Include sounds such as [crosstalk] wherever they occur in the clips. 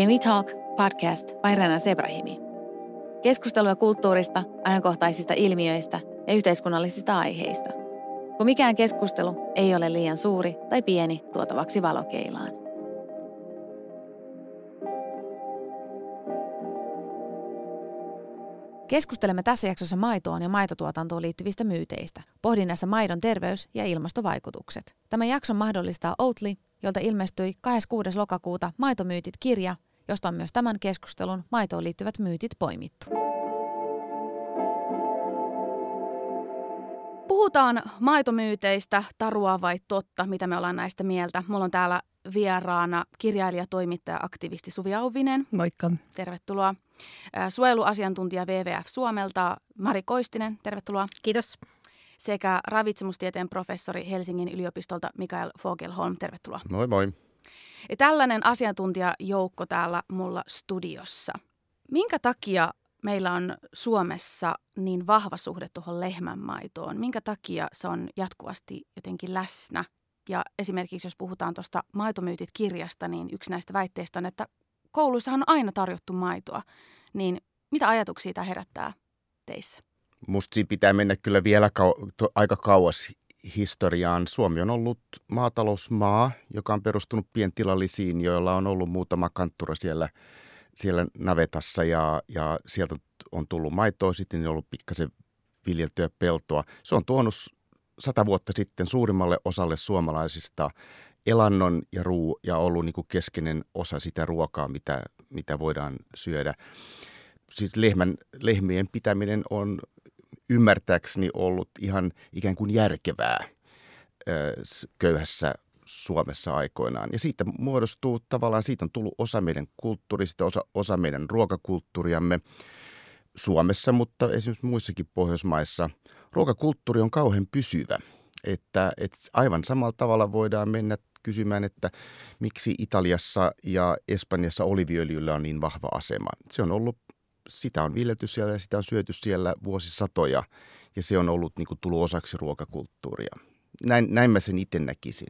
Can We Talk podcast by Rana Sebrahimi. Keskustelua kulttuurista, ajankohtaisista ilmiöistä ja yhteiskunnallisista aiheista. Kun mikään keskustelu ei ole liian suuri tai pieni tuotavaksi valokeilaan. Keskustelemme tässä jaksossa maitoon ja maitotuotantoon liittyvistä myyteistä. Pohdinnassa maidon terveys- ja ilmastovaikutukset. Tämä jakson mahdollistaa Oatly, jolta ilmestyi 26. lokakuuta Maitomyytit-kirja, josta on myös tämän keskustelun maitoon liittyvät myytit poimittu. Puhutaan maitomyyteistä, tarua vai totta, mitä me ollaan näistä mieltä. Mulla on täällä vieraana kirjailija, toimittaja, aktivisti Suvi Auvinen. Moikka. Tervetuloa. Suojeluasiantuntija WWF Suomelta Mari Koistinen, tervetuloa. Kiitos. Sekä ravitsemustieteen professori Helsingin yliopistolta Mikael Fogelholm, tervetuloa. Moi moi. Ja tällainen asiantuntijajoukko täällä mulla studiossa. Minkä takia meillä on Suomessa niin vahva suhde tuohon lehmänmaitoon? Minkä takia se on jatkuvasti jotenkin läsnä? Ja esimerkiksi jos puhutaan tuosta Maitomyytit-kirjasta, niin yksi näistä väitteistä on, että koulussahan on aina tarjottu maitoa. Niin mitä ajatuksia tämä herättää teissä? Musta siinä pitää mennä kyllä vielä kau- to- aika kauas historiaan. Suomi on ollut maatalousmaa, joka on perustunut pientilallisiin, joilla on ollut muutama kanttura siellä, siellä navetassa ja, ja sieltä on tullut maitoa, sitten on ollut pikkasen viljeltyä peltoa. Se on tuonut sata vuotta sitten suurimmalle osalle suomalaisista elannon ja, ruu, ja ollut niin kuin keskeinen osa sitä ruokaa, mitä, mitä voidaan syödä. Siis lehmän, lehmien pitäminen on ymmärtääkseni ollut ihan ikään kuin järkevää köyhässä Suomessa aikoinaan. Ja siitä muodostuu tavallaan, siitä on tullut osa meidän kulttuurista, osa, osa meidän ruokakulttuuriamme Suomessa, mutta esimerkiksi muissakin Pohjoismaissa. Ruokakulttuuri on kauhean pysyvä. Että, että aivan samalla tavalla voidaan mennä kysymään, että miksi Italiassa ja Espanjassa oliviöljyllä on niin vahva asema. Se on ollut sitä on viljelty siellä ja sitä on syöty siellä vuosisatoja ja se on ollut niin kuin, tullut osaksi ruokakulttuuria. Näin, näin mä sen itse näkisin.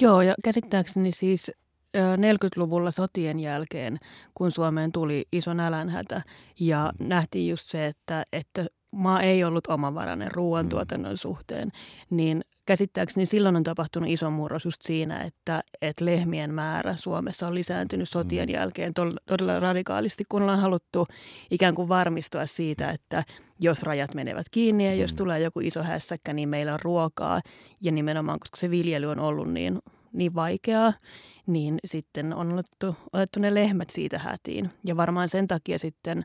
Joo, ja käsittääkseni siis 40-luvulla sotien jälkeen, kun Suomeen tuli iso nälänhätä ja mm. nähtiin just se, että, että maa ei ollut omavarainen ruoantuotannon mm. suhteen, niin käsittääkseni silloin on tapahtunut iso murros just siinä, että, että lehmien määrä Suomessa on lisääntynyt sotien mm. jälkeen todella radikaalisti, kun ollaan haluttu ikään kuin varmistua siitä, että jos rajat menevät kiinni ja jos mm. tulee joku iso hässäkkä, niin meillä on ruokaa. Ja nimenomaan, koska se viljely on ollut niin, niin vaikeaa, niin sitten on otettu, otettu ne lehmät siitä hätiin. Ja varmaan sen takia sitten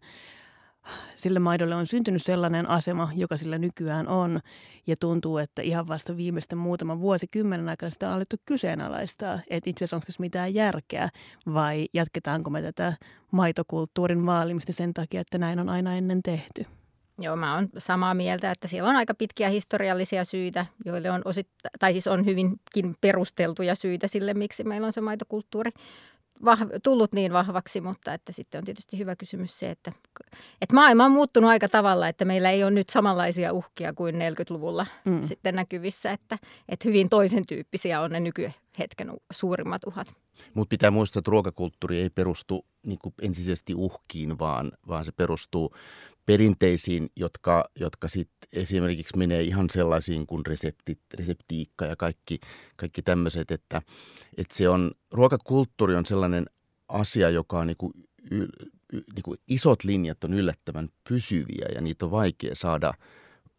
sille maidolle on syntynyt sellainen asema, joka sillä nykyään on. Ja tuntuu, että ihan vasta viimeisten muutaman vuosikymmenen aikana sitä on alettu kyseenalaistaa, että itse asiassa onko tässä mitään järkeä vai jatketaanko me tätä maitokulttuurin vaalimista sen takia, että näin on aina ennen tehty. Joo, mä oon samaa mieltä, että siellä on aika pitkiä historiallisia syitä, joille on osittain, tai siis on hyvinkin perusteltuja syitä sille, miksi meillä on se maitokulttuuri vahv- tullut niin vahvaksi, mutta että sitten on tietysti hyvä kysymys se, että, että maailma on muuttunut aika tavalla, että meillä ei ole nyt samanlaisia uhkia kuin 40-luvulla mm. sitten näkyvissä, että, että hyvin toisen tyyppisiä on ne nykyhetken suurimmat uhat. Mutta pitää muistaa, että ruokakulttuuri ei perustu niin ensisijaisesti uhkiin, vaan, vaan se perustuu perinteisiin, jotka, jotka sit esimerkiksi menee ihan sellaisiin kuin reseptit, reseptiikka ja kaikki, kaikki tämmöiset, että, että se on, ruokakulttuuri on sellainen asia, joka on niin kuin, niin kuin isot linjat on yllättävän pysyviä ja niitä on vaikea saada –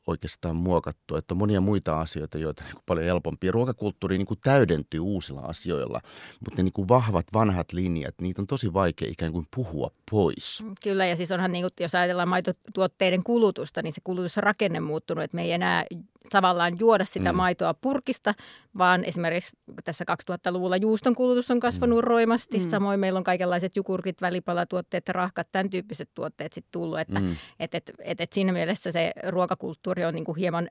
oikeastaan muokattu. Että on monia muita asioita, joita niin kuin paljon helpompia. Ruokakulttuuri niin kuin täydentyy uusilla asioilla, mutta ne niin kuin vahvat vanhat linjat, niitä on tosi vaikea ikään kuin puhua pois. Kyllä, ja siis onhan, niin kuin, jos ajatellaan maitotuotteiden kulutusta, niin se kulutusrakenne muuttunut, että me ei enää tavallaan juoda sitä mm. maitoa purkista, vaan esimerkiksi tässä 2000-luvulla juuston kulutus on kasvanut mm. roimasti. Mm. Samoin meillä on kaikenlaiset jukurkit, välipalatuotteet, rahkat, tämän tyyppiset tuotteet sitten tullut. Että mm. et, et, et, et siinä mielessä se ruokakulttuuri on niin kuin hieman,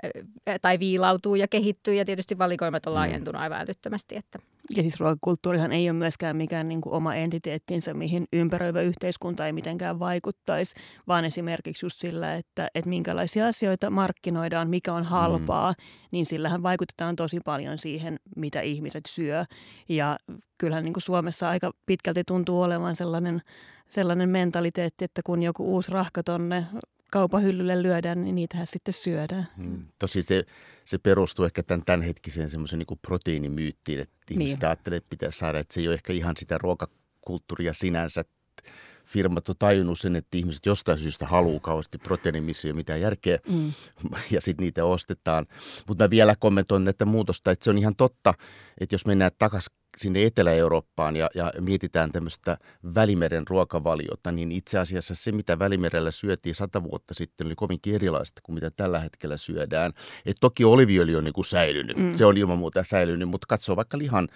tai viilautuu ja kehittyy ja tietysti valikoimat on mm. laajentunut aivan älyttömästi. Että. Ja siis ruokakulttuurihan ei ole myöskään mikään niin kuin oma entiteettinsä, mihin ympäröivä yhteiskunta ei mitenkään vaikuttaisi, vaan esimerkiksi just sillä, että, että minkälaisia asioita markkinoidaan, mikä on halpa halpaa, mm. niin sillähän vaikutetaan tosi paljon siihen, mitä ihmiset syö. Ja kyllähän niin kuin Suomessa aika pitkälti tuntuu olevan sellainen, sellainen mentaliteetti, että kun joku uusi rahka tonne kaupahyllylle lyödään, niin niitähän sitten syödään. Mm. Tosi se, se perustuu ehkä tämän tämänhetkiseen semmoisen niin proteiinimyyttiin, että ihmiset niin. ajattelee, että pitää saada, että se ei ole ehkä ihan sitä ruokakulttuuria sinänsä. Firmat on tajunnut sen, että ihmiset jostain syystä haluaa kauheasti proteiini, missä ei ole mitään järkeä, mm. [laughs] ja sitten niitä ostetaan. Mutta mä vielä kommentoin näitä muutosta, että se on ihan totta, että jos mennään takaisin sinne Etelä-Eurooppaan ja, ja mietitään tämmöistä Välimeren ruokavaliota, niin itse asiassa se, mitä Välimerellä syötiin sata vuotta sitten, oli kovinkin erilaista kuin mitä tällä hetkellä syödään. Et toki oliviöljy on niin kuin säilynyt, mm. se on ilman muuta säilynyt, mutta katsoo vaikka lihan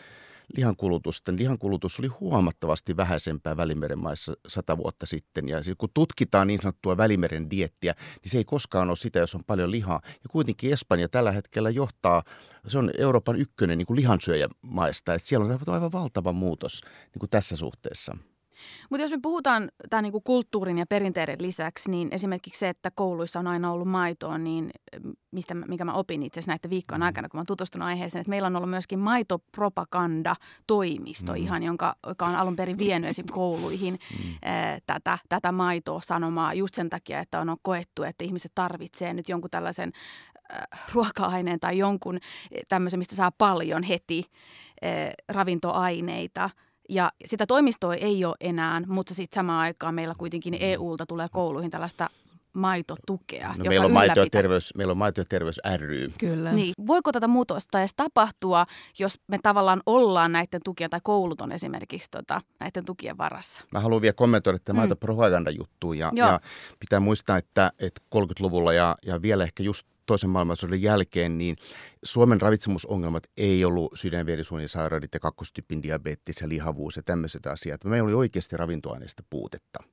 lihankulutusta. Lihankulutus oli huomattavasti vähäisempää Välimeren maissa sata vuotta sitten. Ja kun tutkitaan niin sanottua Välimeren diettiä, niin se ei koskaan ole sitä, jos on paljon lihaa. Ja kuitenkin Espanja tällä hetkellä johtaa, se on Euroopan ykkönen niin kuin lihansyöjämaista. Että siellä on aivan valtava muutos niin kuin tässä suhteessa. Mutta jos me puhutaan tämän niin kulttuurin ja perinteiden lisäksi, niin esimerkiksi se, että kouluissa on aina ollut maitoa, niin mistä, mikä mä opin itse asiassa näiden viikkojen mm. aikana, kun mä tutustunut aiheeseen, että meillä on ollut myöskin maitopropaganda-toimisto mm. ihan, jonka, joka on alun perin vienyt esim. kouluihin mm. ää, tätä, tätä maitoa sanomaa just sen takia, että on koettu, että ihmiset tarvitsee nyt jonkun tällaisen ruoka-aineen tai jonkun tämmöisen, mistä saa paljon heti ravintoaineita – ja sitä toimistoa ei ole enää, mutta sitten samaan aikaan meillä kuitenkin EUlta tulee kouluihin tällaista maitotukea. No, meillä, on maito ja terveys, meillä on maito ja terveys ry. Kyllä. Niin. Voiko tätä muutosta edes tapahtua, jos me tavallaan ollaan näiden tukien, tai koulut on esimerkiksi tota, näiden tukien varassa? Mä haluan vielä kommentoida tätä mm. maitopropaganda-juttua. Ja, ja pitää muistaa, että, että 30-luvulla ja, ja vielä ehkä just toisen maailmansodan jälkeen, niin Suomen ravitsemusongelmat ei ollut sydänverisuonisairaudet ja kakkostyypin diabetes ja lihavuus ja tämmöiset asiat. Meillä oli oikeasti ravintoaineista puutetta.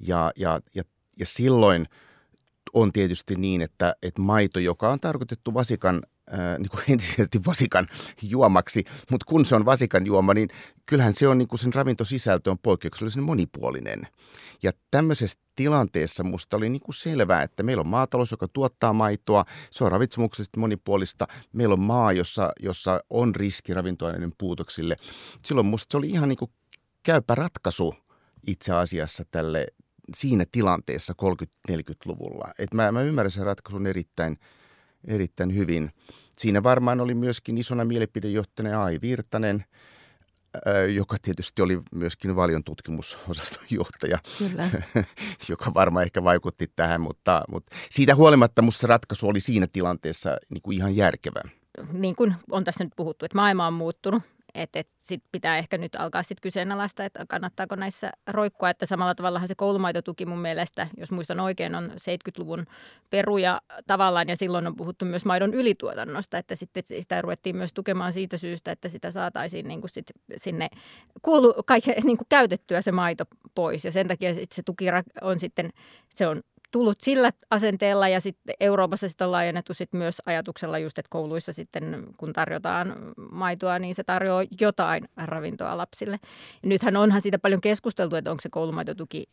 Ja, ja, ja, ja silloin on tietysti niin, että, että maito, joka on tarkoitettu vasikan ää, niin kuin ensisijaisesti vasikan juomaksi, mutta kun se on vasikan juoma, niin kyllähän se on niin kuin sen ravintosisältö on poikkeuksellisen monipuolinen. Ja tämmöisessä tilanteessa musta oli niin kuin selvää, että meillä on maatalous, joka tuottaa maitoa, se on ravitsemuksellisesti monipuolista, meillä on maa, jossa, jossa on riski ravintoaineiden puutoksille. Silloin musta se oli ihan niin kuin käypä ratkaisu itse asiassa tälle siinä tilanteessa 30-40-luvulla. Et mä, mä ymmärrän sen ratkaisun erittäin, erittäin hyvin. Siinä varmaan oli myöskin isona mielipidejohtajana Ai Virtanen, joka tietysti oli myöskin valion tutkimusosaston johtaja, Kyllä. [laughs] joka varmaan ehkä vaikutti tähän, mutta, mutta siitä huolimatta minusta se ratkaisu oli siinä tilanteessa niin kuin ihan järkevä. Niin kuin on tässä nyt puhuttu, että maailma on muuttunut että et sit pitää ehkä nyt alkaa sitten kyseenalaista, että kannattaako näissä roikkua. Että samalla tavallahan se koulumaitotuki mun mielestä, jos muistan oikein, on 70-luvun peruja tavallaan. Ja silloin on puhuttu myös maidon ylituotannosta, että sitten sitä ruvettiin myös tukemaan siitä syystä, että sitä saataisiin niin kuin sit sinne kuulu, kaikke, niin kuin käytettyä se maito pois. Ja sen takia sit se tuki on sitten, se on tullut sillä asenteella ja sitten Euroopassa sitten on laajennettu sit myös ajatuksella just, että kouluissa sitten kun tarjotaan maitoa, niin se tarjoaa jotain ravintoa lapsille. Ja nythän onhan siitä paljon keskusteltu, että onko se koulumaitotuki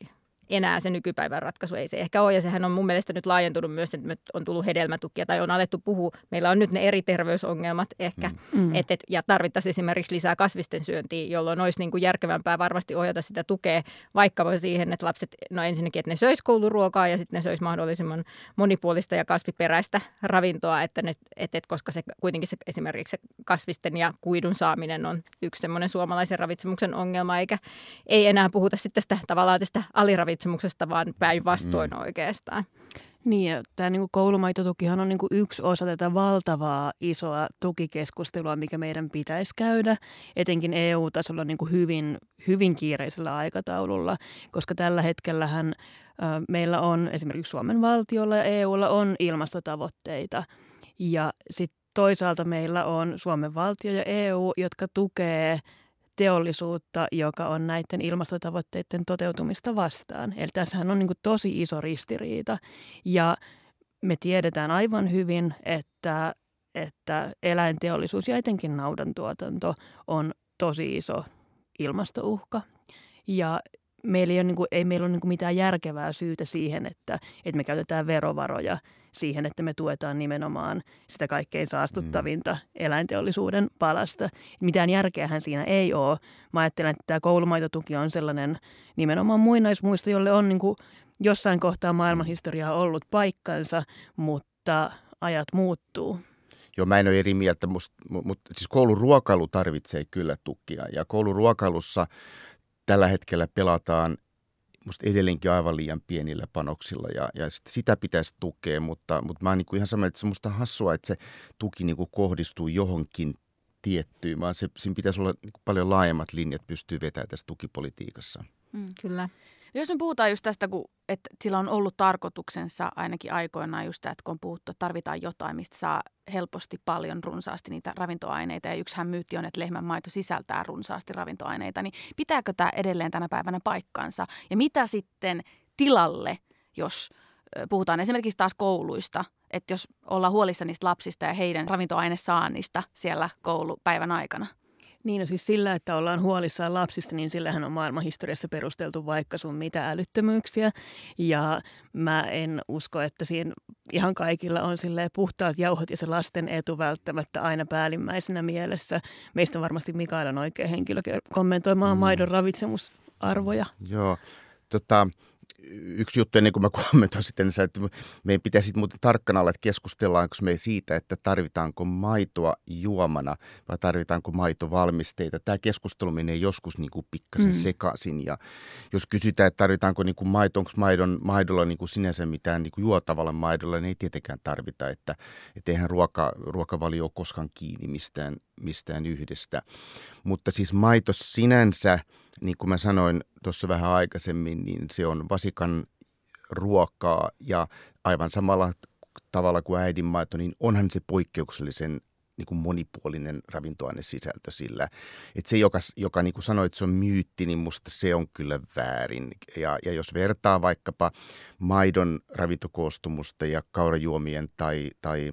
enää se nykypäivän ratkaisu. Ei se ehkä ole, ja sehän on mun mielestä nyt laajentunut myös, että on tullut hedelmätukia tai on alettu puhua. Meillä on nyt ne eri terveysongelmat ehkä, mm. et, et, ja tarvittaisiin esimerkiksi lisää kasvisten syöntiä, jolloin olisi niin kuin järkevämpää varmasti ohjata sitä tukea vaikka siihen, että lapset, no ensinnäkin, että ne söis kouluruokaa ja sitten ne söis mahdollisimman monipuolista ja kasviperäistä ravintoa, että ne, et, et, koska se kuitenkin se, esimerkiksi se kasvisten ja kuidun saaminen on yksi semmoinen suomalaisen ravitsemuksen ongelma, eikä ei enää puhuta sitten tästä tavallaan tästä aliravitsemuksesta ravitsemuksesta, vaan päinvastoin mm. oikeastaan. Niin, ja tämä niin koulumaitotukihan on niin kuin yksi osa tätä valtavaa isoa tukikeskustelua, mikä meidän pitäisi käydä, etenkin EU-tasolla niin kuin hyvin, hyvin kiireisellä aikataululla, koska tällä hetkellähän äh, meillä on esimerkiksi Suomen valtiolla ja EUlla on ilmastotavoitteita, ja sitten toisaalta meillä on Suomen valtio ja EU, jotka tukee – teollisuutta, joka on näiden ilmastotavoitteiden toteutumista vastaan. Eli tässähän on niin kuin tosi iso ristiriita ja me tiedetään aivan hyvin, että, että eläinteollisuus ja etenkin naudantuotanto on tosi iso ilmastouhka. Ja meillä ei, ole, niin kuin, ei meillä ole niin kuin mitään järkevää syytä siihen, että, että me käytetään verovaroja siihen, että me tuetaan nimenomaan sitä kaikkein saastuttavinta mm. eläinteollisuuden palasta. Mitään järkeähän siinä ei ole. Mä ajattelen, että tämä koulumaitotuki on sellainen nimenomaan muinaismuisto, jolle on niin kuin jossain kohtaa maailmanhistoriaa ollut paikkansa, mutta ajat muuttuu. Joo, mä en ole eri mieltä, mutta siis kouluruokailu tarvitsee kyllä tukia. Ja kouluruokailussa tällä hetkellä pelataan musta edelleenkin aivan liian pienillä panoksilla ja, ja sitä pitäisi tukea, mutta, mutta mä oon niin ihan sama, että se musta hassua, että se tuki niin kuin kohdistuu johonkin tiettyyn, vaan se, siinä pitäisi olla niin paljon laajemmat linjat pystyy vetämään tässä tukipolitiikassa. Mm, kyllä. Jos me puhutaan just tästä, kun, että sillä on ollut tarkoituksensa ainakin aikoinaan just tämä, että kun on puhuttu, että tarvitaan jotain, mistä saa helposti paljon runsaasti niitä ravintoaineita. Ja yksihän myytti on, että lehmän maito sisältää runsaasti ravintoaineita. Niin pitääkö tämä edelleen tänä päivänä paikkansa? Ja mitä sitten tilalle, jos puhutaan esimerkiksi taas kouluista, että jos ollaan huolissa niistä lapsista ja heidän ravintoainesaannista siellä koulupäivän aikana? Niin, no siis sillä, että ollaan huolissaan lapsista, niin sillähän on maailmanhistoriassa perusteltu vaikka sun mitä älyttömyyksiä. Ja mä en usko, että siinä ihan kaikilla on sille puhtaat jauhot ja se lasten etu välttämättä aina päällimmäisenä mielessä. Meistä varmasti Mikael on oikea henkilö kommentoimaan mm. maidon ravitsemusarvoja. Joo, tota, yksi juttu ennen kuin mä [laughs] kommentoin sitten, että meidän pitäisi muuten tarkkana olla, että keskustellaanko me siitä, että tarvitaanko maitoa juomana vai tarvitaanko maitovalmisteita. Tämä keskustelu menee joskus niin kuin pikkasen mm. sekaisin ja jos kysytään, että tarvitaanko niin kuin maito, onko maidon, maidolla niin kuin sinänsä mitään niin kuin juotavalla maidolla, niin ei tietenkään tarvita, että, että eihän ruoka, ruokavalio ole koskaan kiinni mistään, mistään yhdestä. Mutta siis maito sinänsä – niin kuin mä sanoin tuossa vähän aikaisemmin, niin se on vasikan ruokaa ja aivan samalla tavalla kuin äidinmaito, niin onhan se poikkeuksellisen niin kuin monipuolinen ravintoainesisältö sillä. Että se, joka, joka niin kuin sanoi, että se on myytti, niin musta se on kyllä väärin. Ja, ja jos vertaa vaikkapa maidon ravintokoostumusta ja kaurajuomien tai, tai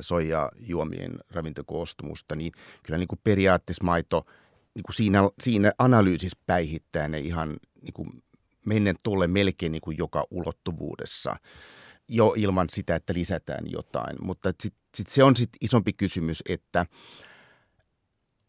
soijajuomien ravintokoostumusta, niin kyllä niin kuin periaatteessa maito – niin kuin siinä, siinä analyysissä päihittää ne ihan niin kuin mennen tulle melkein niin kuin joka ulottuvuudessa. Jo ilman sitä, että lisätään jotain. Mutta sit, sit se on sitten isompi kysymys, että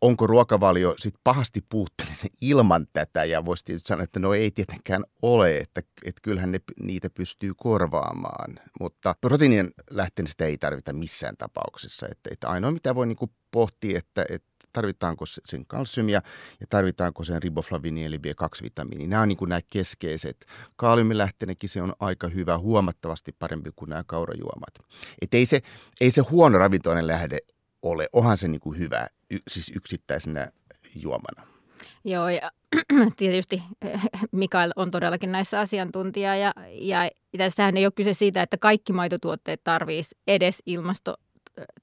onko ruokavalio sitten pahasti puutteellinen ilman tätä? Ja voisi tietysti sanoa, että no ei tietenkään ole, että, että kyllähän ne, niitä pystyy korvaamaan, mutta proteiinien lähtenestä ei tarvita missään tapauksessa, että, että ainoa mitä voi niin pohtia, että, että tarvitaanko sen kalsiumia ja tarvitaanko sen riboflaviini eli B2-vitamiini. Nämä on niin kuin nämä keskeiset. Kaaliumilähteenäkin se on aika hyvä, huomattavasti parempi kuin nämä kaurajuomat. Et ei, se, ei se huono ravintoinen lähde ole, onhan se niin kuin hyvä siis yksittäisenä juomana. Joo, ja [clears throat] tietysti Mikael on todellakin näissä asiantuntija, ja, ja tässähän ei ole kyse siitä, että kaikki maitotuotteet tarvitsisi edes ilmasto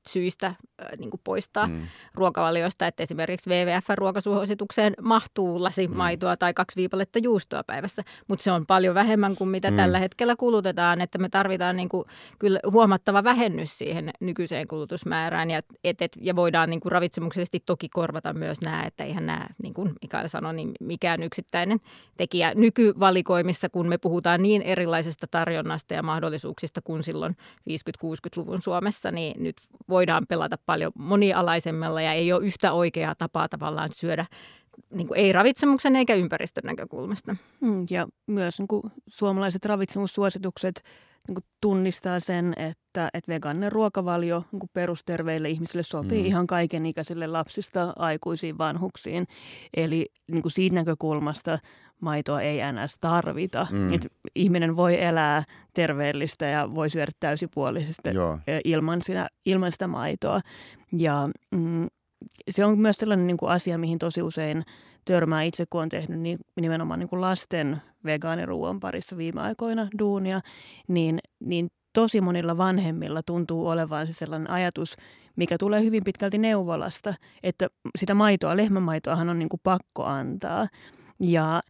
syistä äh, niin kuin poistaa mm. ruokavaliosta, että esimerkiksi WWF-ruokasuositukseen mahtuu lasi mm. maitoa tai kaksi viipaletta juustoa päivässä, mutta se on paljon vähemmän kuin mitä mm. tällä hetkellä kulutetaan, että me tarvitaan niin kuin, kyllä huomattava vähennys siihen nykyiseen kulutusmäärään ja, et, et, ja voidaan niin kuin ravitsemuksellisesti toki korvata myös nämä, että eihän nämä, niin kuin Mikael sanoi, niin mikään yksittäinen tekijä nykyvalikoimissa, kun me puhutaan niin erilaisesta tarjonnasta ja mahdollisuuksista kuin silloin 50-60-luvun Suomessa, niin nyt voidaan pelata paljon monialaisemmalla ja ei ole yhtä oikeaa tapaa tavallaan syödä niin kuin ei ravitsemuksen eikä ympäristön näkökulmasta. Mm, ja myös niin kuin suomalaiset ravitsemussuositukset niin kuin tunnistaa sen, että, että vegaaninen ruokavalio niin kuin perusterveille ihmisille sopii mm. ihan kaikenikäisille lapsista aikuisiin vanhuksiin. Eli niin kuin siitä näkökulmasta maitoa ei enää tarvita. Mm. Et ihminen voi elää terveellistä ja voi syödä täysipuolisesti Joo. ilman, sitä, ilman sitä maitoa. Ja mm, se on myös sellainen niin kuin asia, mihin tosi usein törmää itse, kun on tehnyt niin, nimenomaan niin kuin lasten vegaaniruuan parissa viime aikoina duunia, niin, niin tosi monilla vanhemmilla tuntuu olevan se sellainen ajatus, mikä tulee hyvin pitkälti neuvolasta, että sitä maitoa, lehmämaitoahan on niin kuin pakko antaa. Ja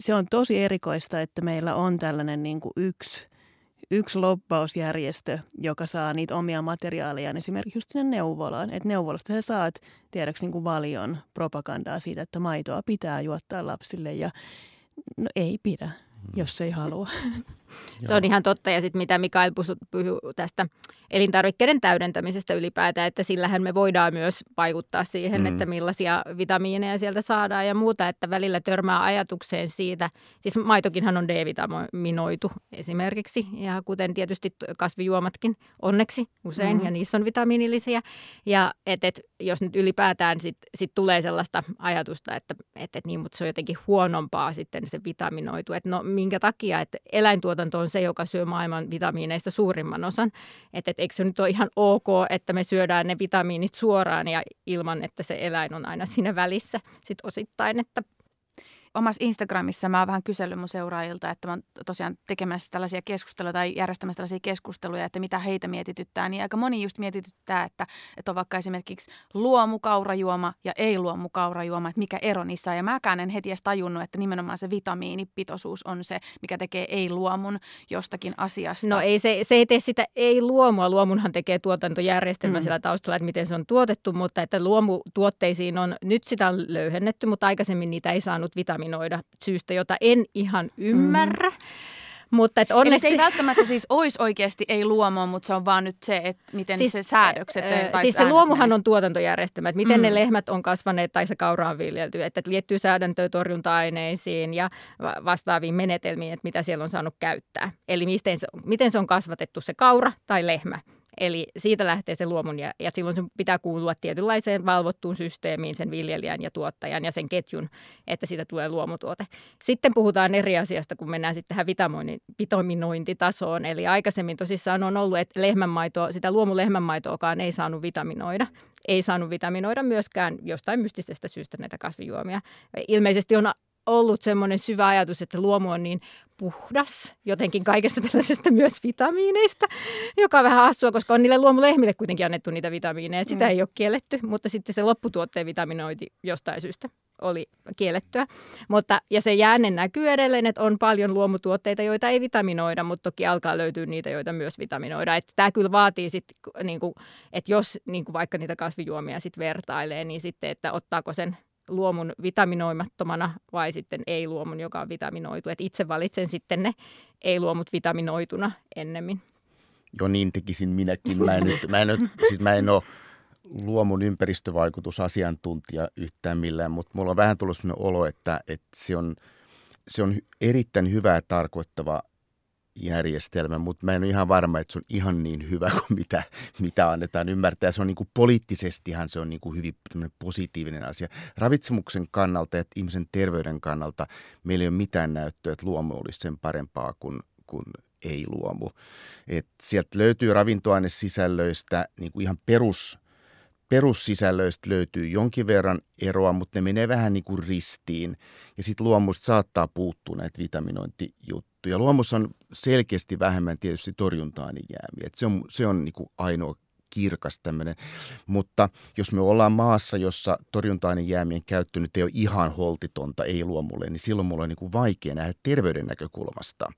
se on tosi erikoista, että meillä on tällainen niin kuin yksi, yksi lobbausjärjestö, joka saa niitä omia materiaaleja esimerkiksi just sinne neuvolaan. Että neuvolasta sä saat tiedäksi niin kuin valion propagandaa siitä, että maitoa pitää juottaa lapsille ja No ei pidä, jos ei halua. [laughs] Se on ihan totta. Ja sitten mitä Mikael puhui tästä elintarvikkeiden täydentämisestä ylipäätään, että sillähän me voidaan myös vaikuttaa siihen, mm. että millaisia vitamiineja sieltä saadaan ja muuta, että välillä törmää ajatukseen siitä, siis maitokinhan on D-vitaminoitu esimerkiksi, ja kuten tietysti kasvijuomatkin onneksi usein, mm. ja niissä on vitamiinillisia, ja että et, jos nyt ylipäätään sitten sit tulee sellaista ajatusta, että et, et niin, mutta se on jotenkin huonompaa sitten se vitaminoitu, että no minkä takia, että eläintuotanto on se, joka syö maailman vitamiineista suurimman osan, että et eikö se nyt ole ihan ok, että me syödään ne vitamiinit suoraan ja ilman, että se eläin on aina siinä välissä sit osittain, että omassa Instagramissa mä oon vähän kysellyt mun seuraajilta, että mä oon tosiaan tekemässä tällaisia keskusteluja tai järjestämässä tällaisia keskusteluja, että mitä heitä mietityttää. Niin aika moni just mietityttää, että, että on vaikka esimerkiksi luomukaurajuoma ja ei-luomukaurajuoma, että mikä ero niissä on. Ja mäkään en heti edes tajunnut, että nimenomaan se vitamiinipitoisuus on se, mikä tekee ei-luomun jostakin asiasta. No ei, se, se ei tee sitä ei-luomua. Luomunhan tekee tuotantojärjestelmä mm. sillä taustalla, että miten se on tuotettu, mutta että luomutuotteisiin on, nyt sitä on löyhennetty, mutta aikaisemmin niitä ei saanut vitamiinia eliminoida syystä, jota en ihan ymmärrä. Mm. Mutta et onneksi... Eli se ei välttämättä siis olisi oikeasti ei luomua, mutta se on vaan nyt se, että miten siis, se säädökset tai Siis se luomuhan on tuotantojärjestelmä, että miten mm. ne lehmät on kasvaneet tai se kaura on viljelty, että liittyy säädäntöä torjunta-aineisiin ja vastaaviin menetelmiin, että mitä siellä on saanut käyttää. Eli miten se, miten se on kasvatettu se kaura tai lehmä. Eli siitä lähtee se luomun ja, ja silloin se pitää kuulua tietynlaiseen valvottuun systeemiin sen viljelijän ja tuottajan ja sen ketjun, että siitä tulee luomutuote. Sitten puhutaan eri asiasta, kun mennään sitten tähän vitaminointitasoon. Eli aikaisemmin tosissaan on ollut, että lehmänmaitoa, sitä luomulehmänmaitoakaan ei saanut vitaminoida. Ei saanut vitaminoida myöskään jostain mystisestä syystä näitä kasvijuomia. Ilmeisesti on ollut semmoinen syvä ajatus, että luomu on niin puhdas jotenkin kaikesta tällaisesta myös vitamiineista, joka on vähän hassua, koska on niille luomulehmille kuitenkin annettu niitä vitamiineja. Sitä mm. ei ole kielletty, mutta sitten se lopputuotteen vitaminointi jostain syystä oli kiellettyä. Mutta, ja se jäänne näkyy edelleen, että on paljon luomutuotteita, joita ei vitaminoida, mutta toki alkaa löytyä niitä, joita myös vitaminoida. Että tämä kyllä vaatii sitten, niin kuin, että jos niin kuin vaikka niitä kasvijuomia sitten vertailee, niin sitten, että ottaako sen luomun vitaminoimattomana vai sitten ei-luomun, joka on vitaminoitu. Et itse valitsen sitten ne ei-luomut vitaminoituna ennemmin. Joo, niin tekisin minäkin. Mä en, nyt, mä en, siis mä en ole luomun ympäristövaikutusasiantuntija yhtään millään, mutta mulla on vähän tullut sellainen olo, että, että se, on, se on erittäin hyvää tarkoittava järjestelmä, mutta mä en ole ihan varma, että se on ihan niin hyvä kuin mitä, mitä annetaan ymmärtää. Se on niin kuin poliittisestihan se on niin kuin hyvin positiivinen asia. Ravitsemuksen kannalta ja ihmisen terveyden kannalta meillä ei ole mitään näyttöä, että luomu olisi sen parempaa kuin, kuin ei-luomu. Et sieltä löytyy ravintoainesisällöistä niin kuin ihan perus perussisällöistä löytyy jonkin verran eroa, mutta ne menee vähän niin kuin ristiin. Ja sitten luomusta saattaa puuttua näitä vitaminointijuttuja. Luomussa on selkeästi vähemmän tietysti torjunta-ainejäämiä. Et se on, se on niin kuin ainoa kirkas tämmöinen. Mutta jos me ollaan maassa, jossa torjunta-ainejäämien käyttö nyt ei ole ihan holtitonta, ei luomulle, niin silloin mulla on niin kuin vaikea nähdä terveyden näkökulmasta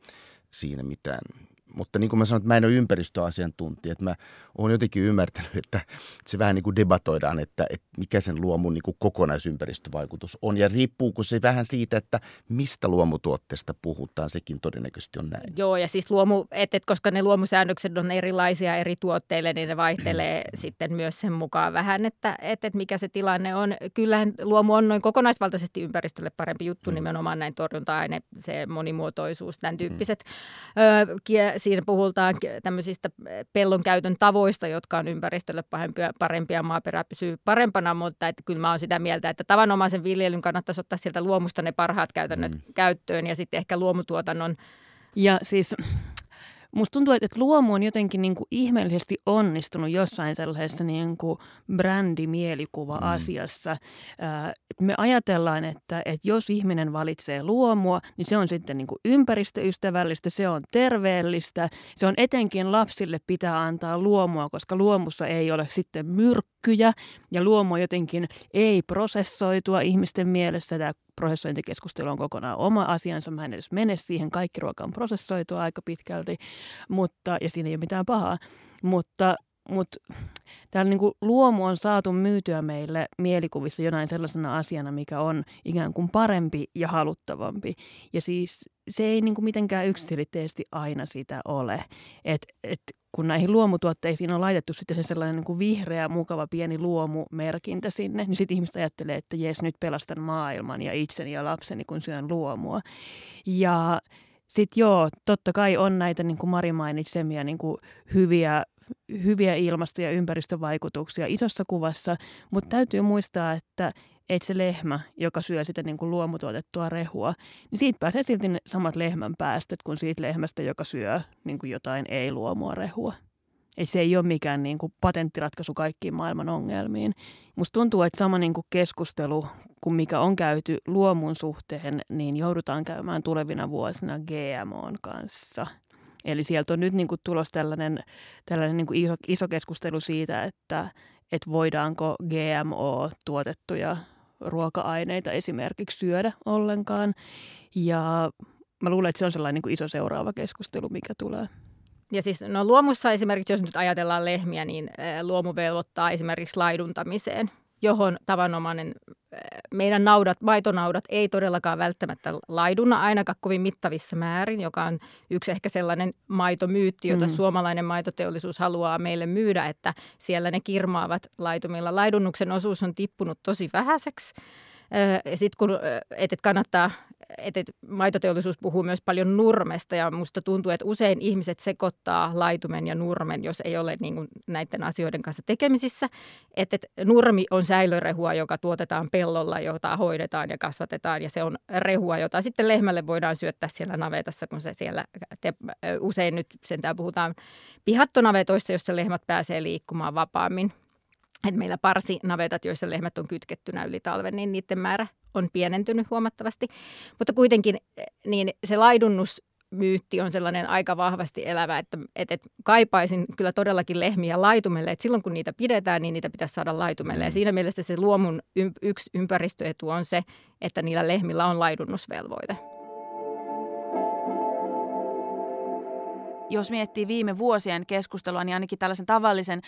siinä mitään, mutta niin kuin mä sanoin, että mä en ole ympäristöasiantuntija, että mä oon jotenkin ymmärtänyt, että, se vähän niin kuin debatoidaan, että, että mikä sen luomun niin kuin kokonaisympäristövaikutus on. Ja riippuuko se vähän siitä, että mistä luomutuotteesta puhutaan, sekin todennäköisesti on näin. Joo, ja siis luomu, että, että koska ne luomusäännökset on erilaisia eri tuotteille, niin ne vaihtelee sitten myös sen mukaan vähän, että, että, että mikä se tilanne on. Kyllähän luomu on noin kokonaisvaltaisesti ympäristölle parempi juttu, mm. nimenomaan näin torjunta-aine, se monimuotoisuus, tämän tyyppiset mm. ö, siinä puhutaan tämmöisistä pellon käytön tavoista, jotka on ympäristölle parempia, parempia maaperä pysyy parempana, mutta että kyllä mä oon sitä mieltä, että tavanomaisen viljelyn kannattaisi ottaa sieltä luomusta ne parhaat käytännöt mm. käyttöön ja sitten ehkä luomutuotannon ja siis Musta tuntuu, että luomu on jotenkin niin kuin ihmeellisesti onnistunut jossain sellaisessa niin kuin brändimielikuva-asiassa. Mm. Me ajatellaan, että, että jos ihminen valitsee luomua, niin se on sitten niin kuin ympäristöystävällistä, se on terveellistä. Se on etenkin lapsille pitää antaa luomua, koska luomussa ei ole sitten myrkkyjä ja luomu jotenkin ei prosessoitua ihmisten mielessä. Tämä prosessointikeskustelu on kokonaan oma asiansa. Mä en edes mene siihen. Kaikki ruoka on prosessoitua aika pitkälti, mutta, ja siinä ei ole mitään pahaa. Mutta mutta täällä niinku luomu on saatu myytyä meille mielikuvissa jonain sellaisena asiana, mikä on ikään kuin parempi ja haluttavampi. Ja siis se ei niinku mitenkään yksiselitteisesti aina sitä ole. Et, et kun näihin luomutuotteisiin on laitettu sitten se sellainen niin kuin vihreä, mukava pieni luomumerkintä sinne, niin sitten ihmiset ajattelee, että jes, nyt pelastan maailman ja itseni ja lapseni, kun syön luomua. Ja sitten joo, totta kai on näitä, niin kuin Mari mainitsemia, niin kuin hyviä, hyviä ilmasto- ja ympäristövaikutuksia isossa kuvassa, mutta täytyy muistaa, että että se lehmä, joka syö sitä niin kuin luomutuotettua rehua, niin siitä pääsee silti ne samat lehmän päästöt kuin siitä lehmästä, joka syö niin kuin jotain ei-luomua rehua. Ei se ei ole mikään niin kuin patenttiratkaisu kaikkiin maailman ongelmiin. Musta tuntuu, että sama niin kuin keskustelu kuin mikä on käyty luomun suhteen, niin joudutaan käymään tulevina vuosina GMOn kanssa. Eli sieltä on nyt niin kuin tulos tällainen, tällainen niin kuin iso, iso keskustelu siitä, että, että voidaanko GMO-tuotettuja ruoka-aineita esimerkiksi syödä ollenkaan. Ja mä luulen, että se on sellainen niin kuin iso seuraava keskustelu, mikä tulee. Ja siis no luomussa esimerkiksi, jos nyt ajatellaan lehmiä, niin luomu velvoittaa esimerkiksi laiduntamiseen, johon tavanomainen meidän naudat, maitonaudat ei todellakaan välttämättä laidunna ainakaan kovin mittavissa määrin, joka on yksi ehkä sellainen maitomyytti, jota mm. suomalainen maitoteollisuus haluaa meille myydä, että siellä ne kirmaavat laitumilla. Laidunnuksen osuus on tippunut tosi vähäiseksi. Sitten kun et, et kannattaa, että et maitoteollisuus puhuu myös paljon nurmesta ja musta tuntuu, että usein ihmiset sekoittaa laitumen ja nurmen, jos ei ole niin kuin näiden asioiden kanssa tekemisissä. Että et nurmi on säilörehua, joka tuotetaan pellolla, jota hoidetaan ja kasvatetaan ja se on rehua, jota sitten lehmälle voidaan syöttää siellä navetassa, kun se siellä, te, usein nyt sentään puhutaan pihattonavetoista, jossa lehmät pääsee liikkumaan vapaammin että meillä parsinavetat, joissa lehmät on kytkettynä yli talven, niin niiden määrä on pienentynyt huomattavasti. Mutta kuitenkin niin se laidunnus myytti on sellainen aika vahvasti elävä, että, että, että kaipaisin kyllä todellakin lehmiä laitumelle. Että silloin kun niitä pidetään, niin niitä pitäisi saada laitumelle. Ja mm. siinä mielessä se luomun yksi ympäristöetu on se, että niillä lehmillä on laidunnusvelvoite. jos miettii viime vuosien keskustelua, niin ainakin tällaisen tavallisen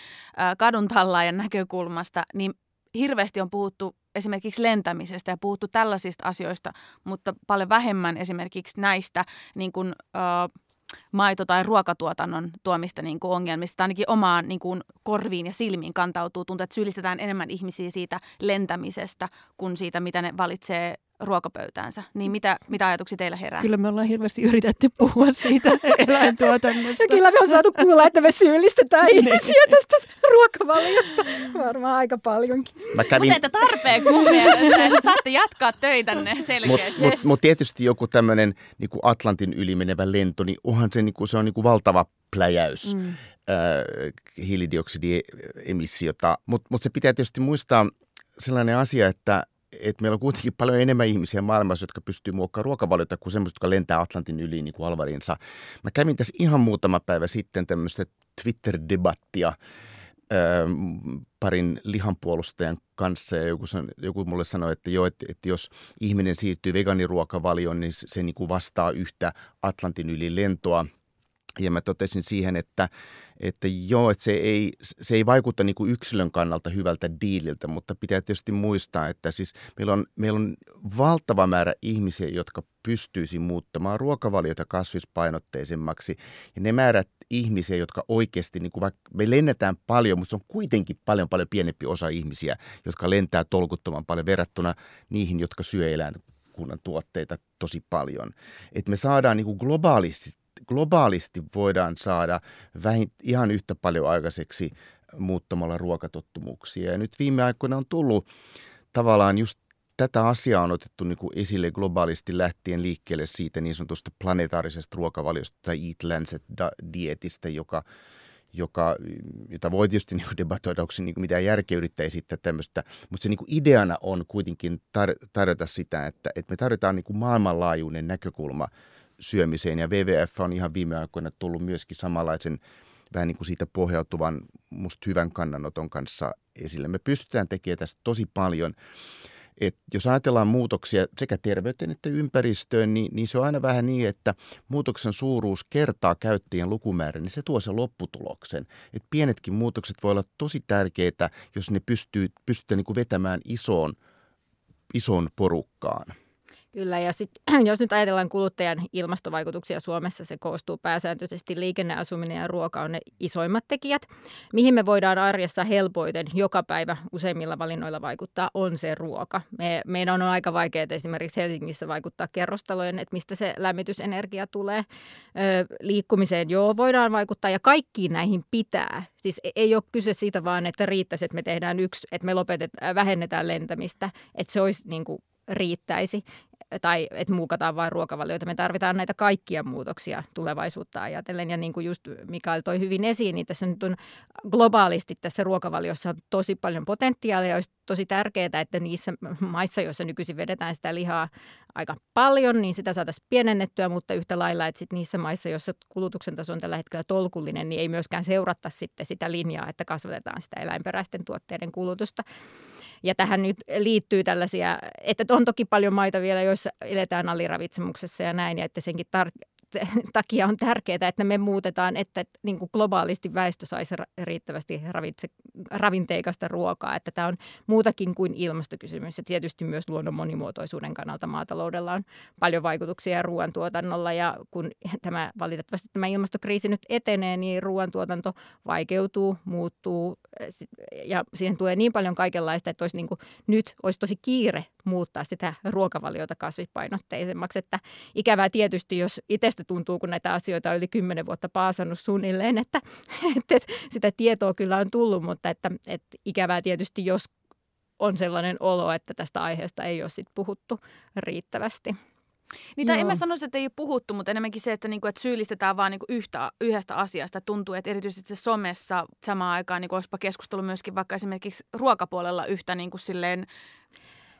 kadun tallaajan näkökulmasta, niin hirveästi on puhuttu esimerkiksi lentämisestä ja puhuttu tällaisista asioista, mutta paljon vähemmän esimerkiksi näistä niin kuin, uh, maito- tai ruokatuotannon tuomista niin kuin ongelmista, ainakin omaan niin kuin korviin ja silmiin kantautuu. Tuntuu, että syyllistetään enemmän ihmisiä siitä lentämisestä kuin siitä, mitä ne valitsee ruokapöytäänsä. Niin mitä, mitä ajatuksia teillä herää? Kyllä me ollaan hirveästi yritetty puhua siitä [laughs] eläintuotannosta. Ja kyllä me on saatu kuulla, että me syyllistetään niin. ihmisiä tästä ruokavaliosta. Varmaan aika paljonkin. Mä kävin... Mutta että tarpeeksi mun mielestä, että saatte jatkaa töitänne selkeästi. Mutta mut, mut tietysti joku tämmöinen niin Atlantin yli menevä lento, niin onhan se, niin kuin, se on niin kuin valtava pläjäys. Mm. Äh, hiilidioksidiemissiota. Mutta mut se pitää tietysti muistaa sellainen asia, että että meillä on kuitenkin paljon enemmän ihmisiä maailmassa, jotka pystyy muokkaamaan ruokavaliota kuin semmoiset, jotka lentää Atlantin yli niin kuin Alvarinsa. Mä kävin tässä ihan muutama päivä sitten tämmöistä Twitter-debattia parin lihanpuolustajan kanssa ja joku, joku mulle sanoi, että joo, että, että jos ihminen siirtyy veganiruokavalioon, niin se niin kuin vastaa yhtä Atlantin yli lentoa. Ja mä totesin siihen, että että joo, että se ei, se ei vaikuta niin kuin yksilön kannalta hyvältä diililtä, mutta pitää tietysti muistaa, että siis meillä on, meillä on valtava määrä ihmisiä, jotka pystyisi muuttamaan ruokavaliota kasvispainotteisemmaksi. Ja ne määrät ihmisiä, jotka oikeasti, niin kuin vaikka me lennetään paljon, mutta se on kuitenkin paljon paljon pienempi osa ihmisiä, jotka lentää tolkuttoman paljon verrattuna niihin, jotka syö eläinkunnan tuotteita tosi paljon. Että me saadaan niin kuin globaalisti globaalisti voidaan saada vähin, ihan yhtä paljon aikaiseksi muuttamalla ruokatottumuksia. Ja nyt viime aikoina on tullut tavallaan just tätä asiaa on otettu niin kuin esille globaalisti lähtien liikkeelle siitä niin sanotusta planetaarisesta ruokavaliosta tai Eat Lancet-dietistä, joka, joka, jota voi tietysti niin debatoida, onko se niin mitään järkeä yrittää esittää tämmöistä, mutta se niin ideana on kuitenkin tar- tarjota sitä, että, että me tarvitaan niin maailmanlaajuinen näkökulma – syömiseen. Ja WWF on ihan viime aikoina tullut myöskin samanlaisen vähän niin kuin siitä pohjautuvan musta hyvän kannanoton kanssa esille. Me pystytään tekemään tästä tosi paljon. Et jos ajatellaan muutoksia sekä terveyteen että ympäristöön, niin, niin se on aina vähän niin, että muutoksen suuruus kertaa käyttäjien lukumäärä, niin se tuo sen lopputuloksen. Et pienetkin muutokset voi olla tosi tärkeitä, jos ne pystyy, pystytään niin kuin vetämään isoon, isoon porukkaan. Kyllä, ja sit, [clears throat] jos nyt ajatellaan kuluttajan ilmastovaikutuksia Suomessa, se koostuu pääsääntöisesti liikenneasuminen ja ruoka on ne isoimmat tekijät. Mihin me voidaan arjessa helpoiten joka päivä useimmilla valinnoilla vaikuttaa, on se ruoka. Me, meidän on aika vaikeaa esimerkiksi Helsingissä vaikuttaa kerrostalojen, että mistä se lämmitysenergia tulee. Ö, liikkumiseen joo, voidaan vaikuttaa ja kaikkiin näihin pitää. Siis e, ei ole kyse siitä vaan, että riittäisi, että me tehdään yksi, että me lopetetaan, vähennetään lentämistä, että se olisi niin kuin riittäisi tai että muukataan vain ruokavalioita. Me tarvitaan näitä kaikkia muutoksia tulevaisuutta ajatellen. Ja niin kuin just Mikael toi hyvin esiin, niin tässä nyt on globaalisti tässä ruokavaliossa on tosi paljon potentiaalia. Olisi tosi tärkeää, että niissä maissa, joissa nykyisin vedetään sitä lihaa aika paljon, niin sitä saataisiin pienennettyä, mutta yhtä lailla, että sit niissä maissa, joissa kulutuksen taso on tällä hetkellä tolkullinen, niin ei myöskään seurata sitten sitä linjaa, että kasvatetaan sitä eläinperäisten tuotteiden kulutusta. Ja tähän nyt liittyy tällaisia, että on toki paljon maita vielä, joissa eletään aliravitsemuksessa ja näin, ja että senkin tar- [laughs] takia on tärkeää, että me muutetaan, että niin kuin globaalisti väestö saisi riittävästi ravitse, ravinteikasta ruokaa. Että tämä on muutakin kuin ilmastokysymys. Ja tietysti myös luonnon monimuotoisuuden kannalta maataloudella on paljon vaikutuksia ruoantuotannolla. Ja kun tämä valitettavasti tämä ilmastokriisi nyt etenee, niin ruoantuotanto vaikeutuu, muuttuu ja siihen tulee niin paljon kaikenlaista, että olisi niin kuin, nyt olisi tosi kiire muuttaa sitä ruokavaliota kasvipainotteisemmaksi. Että ikävää tietysti, jos itsestä tuntuu, kun näitä asioita on yli kymmenen vuotta paasannut suunnilleen, että, [laughs] että sitä tietoa kyllä on tullut, mutta että, että ikävää tietysti, jos on sellainen olo, että tästä aiheesta ei ole sit puhuttu riittävästi. Niin, tai en mä sanoisi, että ei ole puhuttu, mutta enemmänkin se, että, niinku, että syyllistetään vaan niinku yhtä, yhdestä asiasta. Tuntuu, että erityisesti se somessa samaan aikaan niin olisipa keskustelu myöskin vaikka esimerkiksi ruokapuolella yhtä niin kuin silleen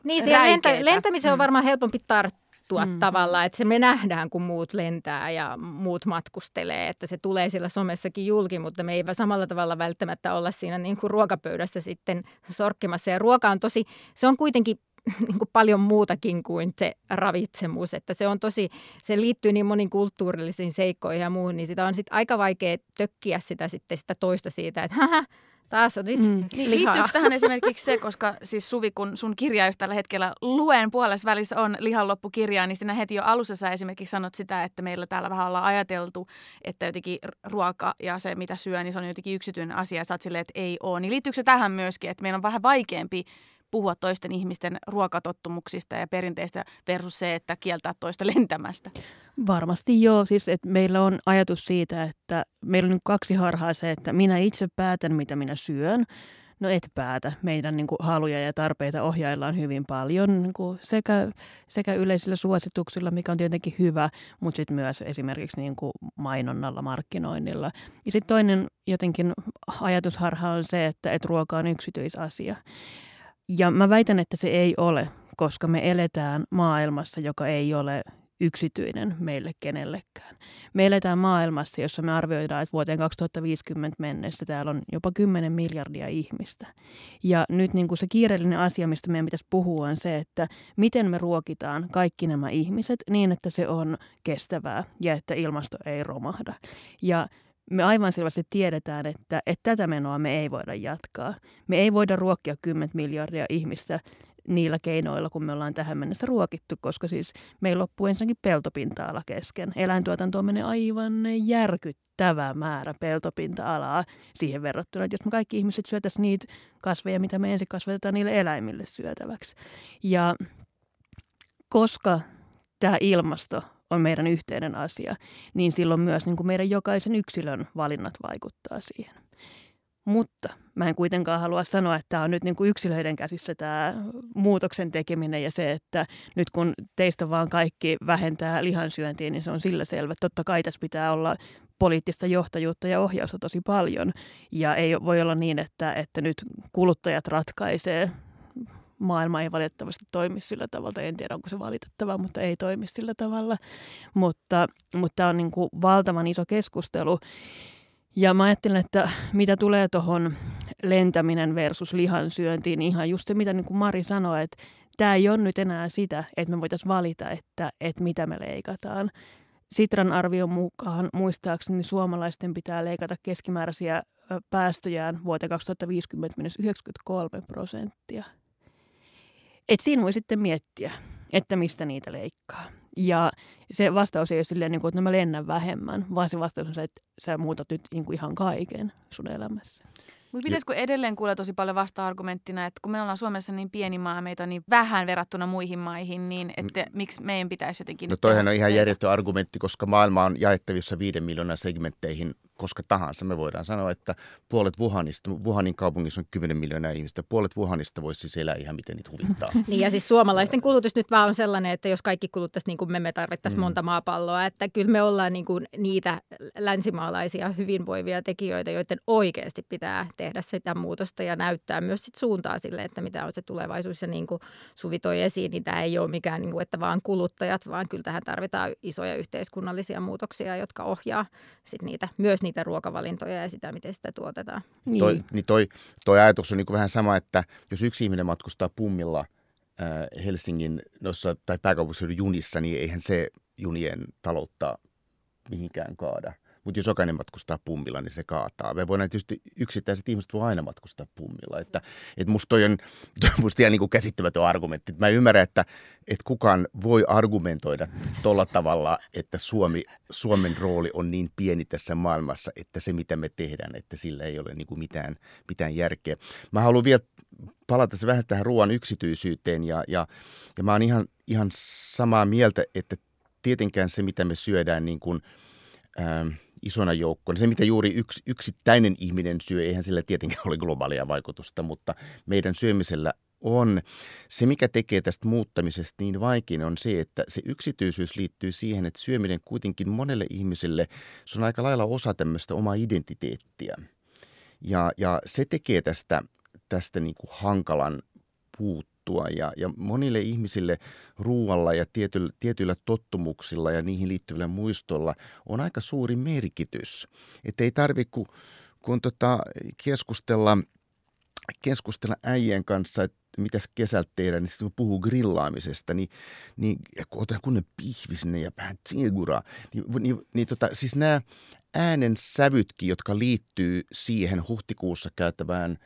niin, lentä, lentämiseen mm. on varmaan helpompi tarttua mm. tavallaan, että se me nähdään, kun muut lentää ja muut matkustelee, että se tulee siellä somessakin julki, mutta me ei samalla tavalla välttämättä olla siinä niin kuin ruokapöydässä sitten sorkkimassa. Ja ruoka on tosi, se on kuitenkin [laughs] niin kuin paljon muutakin kuin se ravitsemus, että se on tosi, se liittyy niin moniin kulttuurillisiin seikkoihin ja muuhun, niin sitä on sitten aika vaikea tökkiä sitä sitten sitä toista siitä, että Taas otit mm. lihaa. Liittyykö tähän esimerkiksi se, koska siis Suvi, kun sun kirja, jos tällä hetkellä luen puolessa välissä on lihan loppukirjaa, niin sinä heti jo alussa sä esimerkiksi sanot sitä, että meillä täällä vähän ollaan ajateltu, että jotenkin ruoka ja se, mitä syö, niin se on jotenkin yksityinen asia. Sä oot silleen, että ei ole. Niin liittyykö se tähän myöskin, että meillä on vähän vaikeampi puhua toisten ihmisten ruokatottumuksista ja perinteistä versus se, että kieltää toista lentämästä? Varmasti joo. Siis, että meillä on ajatus siitä, että meillä on kaksi harhaa se, että minä itse päätän, mitä minä syön. No et päätä. Meidän niin kuin, haluja ja tarpeita ohjaillaan hyvin paljon niin kuin, sekä, sekä yleisillä suosituksilla, mikä on tietenkin hyvä, mutta sitten myös esimerkiksi niin kuin, mainonnalla, markkinoinnilla. Ja sitten toinen jotenkin ajatusharha on se, että et ruoka on yksityisasia. Ja mä väitän, että se ei ole, koska me eletään maailmassa, joka ei ole yksityinen meille kenellekään. Me eletään maailmassa, jossa me arvioidaan, että vuoteen 2050 mennessä täällä on jopa 10 miljardia ihmistä. Ja nyt niin kuin se kiireellinen asia, mistä meidän pitäisi puhua, on se, että miten me ruokitaan kaikki nämä ihmiset niin, että se on kestävää ja että ilmasto ei romahda. Ja me aivan selvästi tiedetään, että, että tätä menoa me ei voida jatkaa. Me ei voida ruokkia 10 miljardia ihmistä niillä keinoilla, kun me ollaan tähän mennessä ruokittu, koska siis meillä loppuu ensinnäkin peltopinta-ala kesken. Eläintuotanto menee aivan järkyttävä määrä peltopinta-alaa siihen verrattuna, että jos me kaikki ihmiset syötäisiin niitä kasveja, mitä me ensin kasvatetaan niille eläimille syötäväksi. Ja koska tämä ilmasto on meidän yhteinen asia, niin silloin myös niin kuin meidän jokaisen yksilön valinnat vaikuttaa siihen. Mutta mä en kuitenkaan halua sanoa, että tämä on nyt niin kuin yksilöiden käsissä tämä muutoksen tekeminen ja se, että nyt kun teistä vaan kaikki vähentää lihansyöntiä, niin se on sillä selvä. Totta kai tässä pitää olla poliittista johtajuutta ja ohjausta tosi paljon. Ja ei voi olla niin, että, että nyt kuluttajat ratkaisee maailma ei valitettavasti toimi sillä tavalla. En tiedä, onko se valitettavaa, mutta ei toimi sillä tavalla. Mutta, mutta tämä on niin kuin valtavan iso keskustelu. Ja mä ajattelen, että mitä tulee tuohon lentäminen versus lihansyöntiin, niin ihan just se, mitä niin kuin Mari sanoi, että tämä ei ole nyt enää sitä, että me voitaisiin valita, että, että mitä me leikataan. Sitran arvion mukaan muistaakseni suomalaisten pitää leikata keskimääräisiä päästöjään vuoteen 2050 mennessä 93 prosenttia. Et siinä voi sitten miettiä, että mistä niitä leikkaa. Ja se vastaus ei ole silleen, niin kuin, että no mä lennän vähemmän, vaan se vastaus on se, että sä muutat nyt niin kuin ihan kaiken sun elämässä. Mutta pitäisikö edelleen kuulla tosi paljon vasta-argumenttina, että kun me ollaan Suomessa niin pieni maa, meitä on niin vähän verrattuna muihin maihin, niin että mm. miksi meidän pitäisi jotenkin... No toihan on ihan järjetön argumentti, koska maailma on jaettavissa viiden miljoonan segmentteihin koska tahansa. Me voidaan sanoa, että puolet Wuhanista, Wuhanin kaupungissa on 10 miljoonaa ihmistä, puolet Wuhanista voisi siis elää ihan miten niitä huvittaa. [laughs] niin ja siis suomalaisten kulutus nyt vaan on sellainen, että jos kaikki kuluttaisiin niin kuin me, me tarvittaisiin mm. monta maapalloa, että kyllä me ollaan niin kuin niitä länsimaalaisia hyvinvoivia tekijöitä, joiden oikeasti pitää tehdä sitä muutosta ja näyttää myös sit suuntaa sille, että mitä on se tulevaisuus. Ja niin kuin Suvi toi esiin, niin tämä ei ole mikään, niin kuin, että vaan kuluttajat, vaan kyllä tähän tarvitaan isoja yhteiskunnallisia muutoksia, jotka ohjaa sit niitä, myös niitä ruokavalintoja ja sitä, miten sitä tuotetaan. Niin. Toi, niin toi, toi ajatus on niin kuin vähän sama, että jos yksi ihminen matkustaa pummilla äh, Helsingin noissa, tai pääkaupunkiseudun junissa, niin eihän se junien taloutta mihinkään kaada. Mutta jos jokainen matkustaa pummilla, niin se kaataa. Me voidaan tietysti, yksittäiset ihmiset voi aina matkustaa pummilla. Että, että musta toi on, [laughs] toi on musta ihan niin kuin käsittämätön argumentti. Mä ymmärrän, että, että kukaan voi argumentoida tuolla tavalla, että Suomi, Suomen rooli on niin pieni tässä maailmassa, että se mitä me tehdään, että sillä ei ole niin kuin mitään, mitään järkeä. Mä haluan vielä palata se vähän tähän ruoan yksityisyyteen ja, ja, ja mä oon ihan, ihan samaa mieltä, että tietenkään se mitä me syödään niin kuin, ähm, isona joukkona. Se, mitä juuri yks, yksittäinen ihminen syö, eihän sillä tietenkään ole globaalia vaikutusta, mutta meidän syömisellä on. Se, mikä tekee tästä muuttamisesta niin vaikein, on se, että se yksityisyys liittyy siihen, että syöminen kuitenkin monelle ihmiselle, se on aika lailla osa tämmöistä omaa identiteettiä. Ja, ja se tekee tästä, tästä niin kuin hankalan puut muuttua ja, ja monille ihmisille ruualla ja tietyillä, tietyillä tottumuksilla ja niihin liittyvillä muistolla on aika suuri merkitys. Että ei tarvitse kun, kun tota, keskustella, keskustella äijien kanssa, että mitäs kesältä tehdään, niin sitten kun puhuu grillaamisesta, niin, niin kun otetaan kunnen pihvi sinne ja vähän tsiguraa, niin, niin, niin tota, siis nämä äänen sävytkin, jotka liittyy siihen huhtikuussa käytävään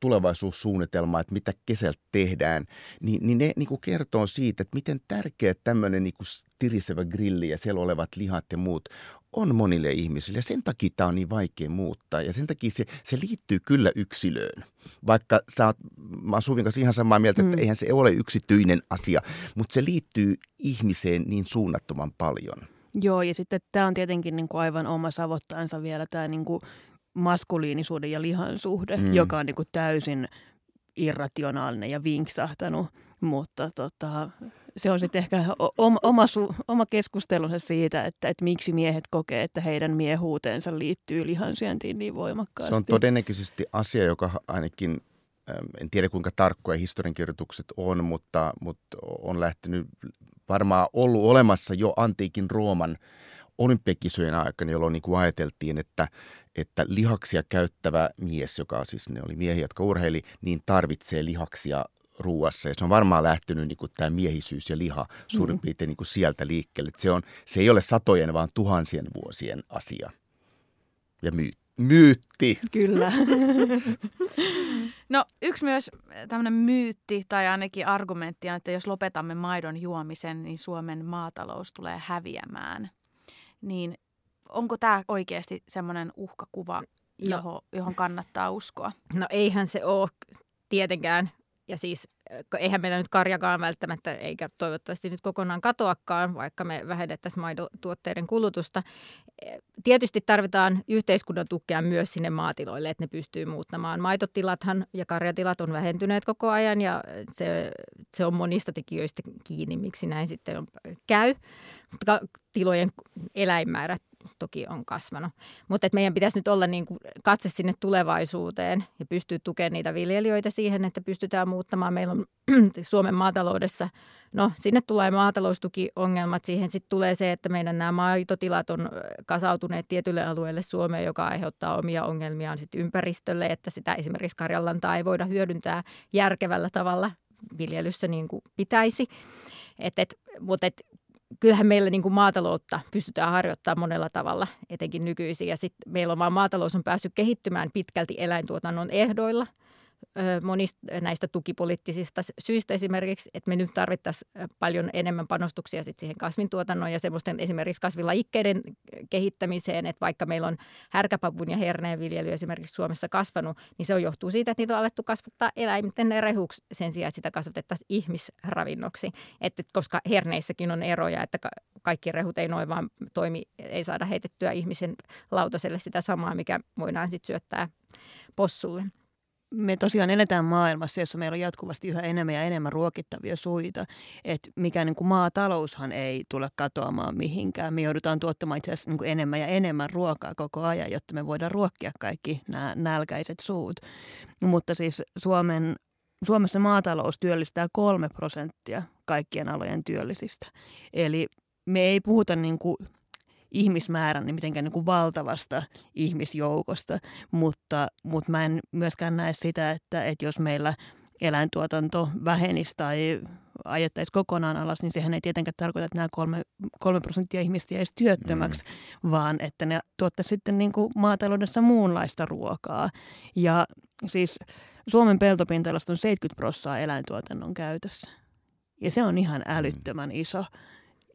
tulevaisuussuunnitelmaa, että mitä kesällä tehdään, niin, niin ne niin kuin kertoo siitä, että miten tärkeä tämmöinen niin kuin tirisevä grilli ja siellä olevat lihat ja muut on monille ihmisille. Ja sen takia tämä on niin vaikea muuttaa. Ja sen takia se, se liittyy kyllä yksilöön. Vaikka sä oot, mä oon Suvin kanssa ihan samaa mieltä, että mm. eihän se ole yksityinen asia, mutta se liittyy ihmiseen niin suunnattoman paljon. Joo, ja sitten tämä on tietenkin niin kuin aivan oma savottaansa vielä tämä niin kuin maskuliinisuuden ja lihan suhde, mm. joka on niin kuin täysin irrationaalinen ja vinksahtanut, mutta tota, se on sitten ehkä oma, oma, su, oma keskustelunsa siitä, että, että miksi miehet kokee, että heidän miehuuteensa liittyy lihansyöntiin niin voimakkaasti. Se on todennäköisesti asia, joka ainakin, en tiedä kuinka tarkkoja historiankirjoitukset on, mutta, mutta on lähtenyt varmaan ollut olemassa jo antiikin Rooman olympiakisojen aikana, jolloin niin kuin ajateltiin, että, että lihaksia käyttävä mies, joka siis ne oli miehiä, jotka urheili, niin tarvitsee lihaksia ruuassa. Ja se on varmaan lähtenyt niin kuin tämä miehisyys ja liha suurin mm. piirtein niin kuin sieltä liikkeelle. Se, on, se ei ole satojen, vaan tuhansien vuosien asia ja myy, myytti. Kyllä. no yksi myös tämmöinen myytti tai ainakin argumentti on, että jos lopetamme maidon juomisen, niin Suomen maatalous tulee häviämään. Niin onko tämä oikeasti semmoinen uhkakuva, johon, no, johon kannattaa uskoa? No eihän se ole tietenkään. Ja siis eihän meillä nyt karjakaan välttämättä, eikä toivottavasti nyt kokonaan katoakaan, vaikka me vähennettäisiin maidotuotteiden kulutusta. Tietysti tarvitaan yhteiskunnan tukea myös sinne maatiloille, että ne pystyy muuttamaan. Maitotilathan ja karjatilat on vähentyneet koko ajan ja se, se on monista tekijöistä kiinni, miksi näin sitten on, käy. Tilojen eläinmäärät toki on kasvanut. Mutta meidän pitäisi nyt olla niin kuin katse sinne tulevaisuuteen ja pystyä tukemaan niitä viljelijöitä siihen, että pystytään muuttamaan. Meillä on [clears throat] Suomen maataloudessa, no sinne tulee maataloustukiongelmat, siihen sitten tulee se, että meidän nämä maitotilat on kasautuneet tietylle alueelle Suomeen, joka aiheuttaa omia ongelmiaan sitten ympäristölle, että sitä esimerkiksi karjallantaa ei voida hyödyntää järkevällä tavalla viljelyssä niin kuin pitäisi. Et, et, mutta et, kyllähän meillä niin kuin maataloutta pystytään harjoittamaan monella tavalla, etenkin nykyisin. Ja sitten meillä on maatalous on päässyt kehittymään pitkälti eläintuotannon ehdoilla – monista näistä tukipoliittisista syistä esimerkiksi, että me nyt tarvittaisiin paljon enemmän panostuksia sit siihen kasvintuotannon ja semmoisten esimerkiksi kasvilajikkeiden kehittämiseen, että vaikka meillä on härkäpavun ja herneen viljely esimerkiksi Suomessa kasvanut, niin se on johtuu siitä, että niitä on alettu kasvattaa eläimten rehuksi sen sijaan, että sitä kasvatettaisiin ihmisravinnoksi, että koska herneissäkin on eroja, että kaikki rehut ei noin vaan toimi, ei saada heitettyä ihmisen lautaselle sitä samaa, mikä voidaan sitten syöttää possulle me tosiaan eletään maailmassa, jossa meillä on jatkuvasti yhä enemmän ja enemmän ruokittavia suita. Että mikä niin kuin maataloushan ei tule katoamaan mihinkään. Me joudutaan tuottamaan itse asiassa niin kuin enemmän ja enemmän ruokaa koko ajan, jotta me voidaan ruokkia kaikki nämä nälkäiset suut. Mutta siis Suomen, Suomessa maatalous työllistää kolme prosenttia kaikkien alojen työllisistä. Eli me ei puhuta niin kuin ihmismäärän niin mitenkään niin kuin valtavasta ihmisjoukosta, mutta, mutta mä en myöskään näe sitä, että, että jos meillä eläintuotanto vähenisi tai ajettaisiin kokonaan alas, niin sehän ei tietenkään tarkoita, että nämä kolme, kolme prosenttia ihmistä jäisi työttömäksi, mm. vaan että ne tuottaisi sitten niin kuin maataloudessa muunlaista ruokaa. Ja siis Suomen peltopinta on 70 prosenttia eläintuotannon käytössä. Ja se on ihan mm. älyttömän iso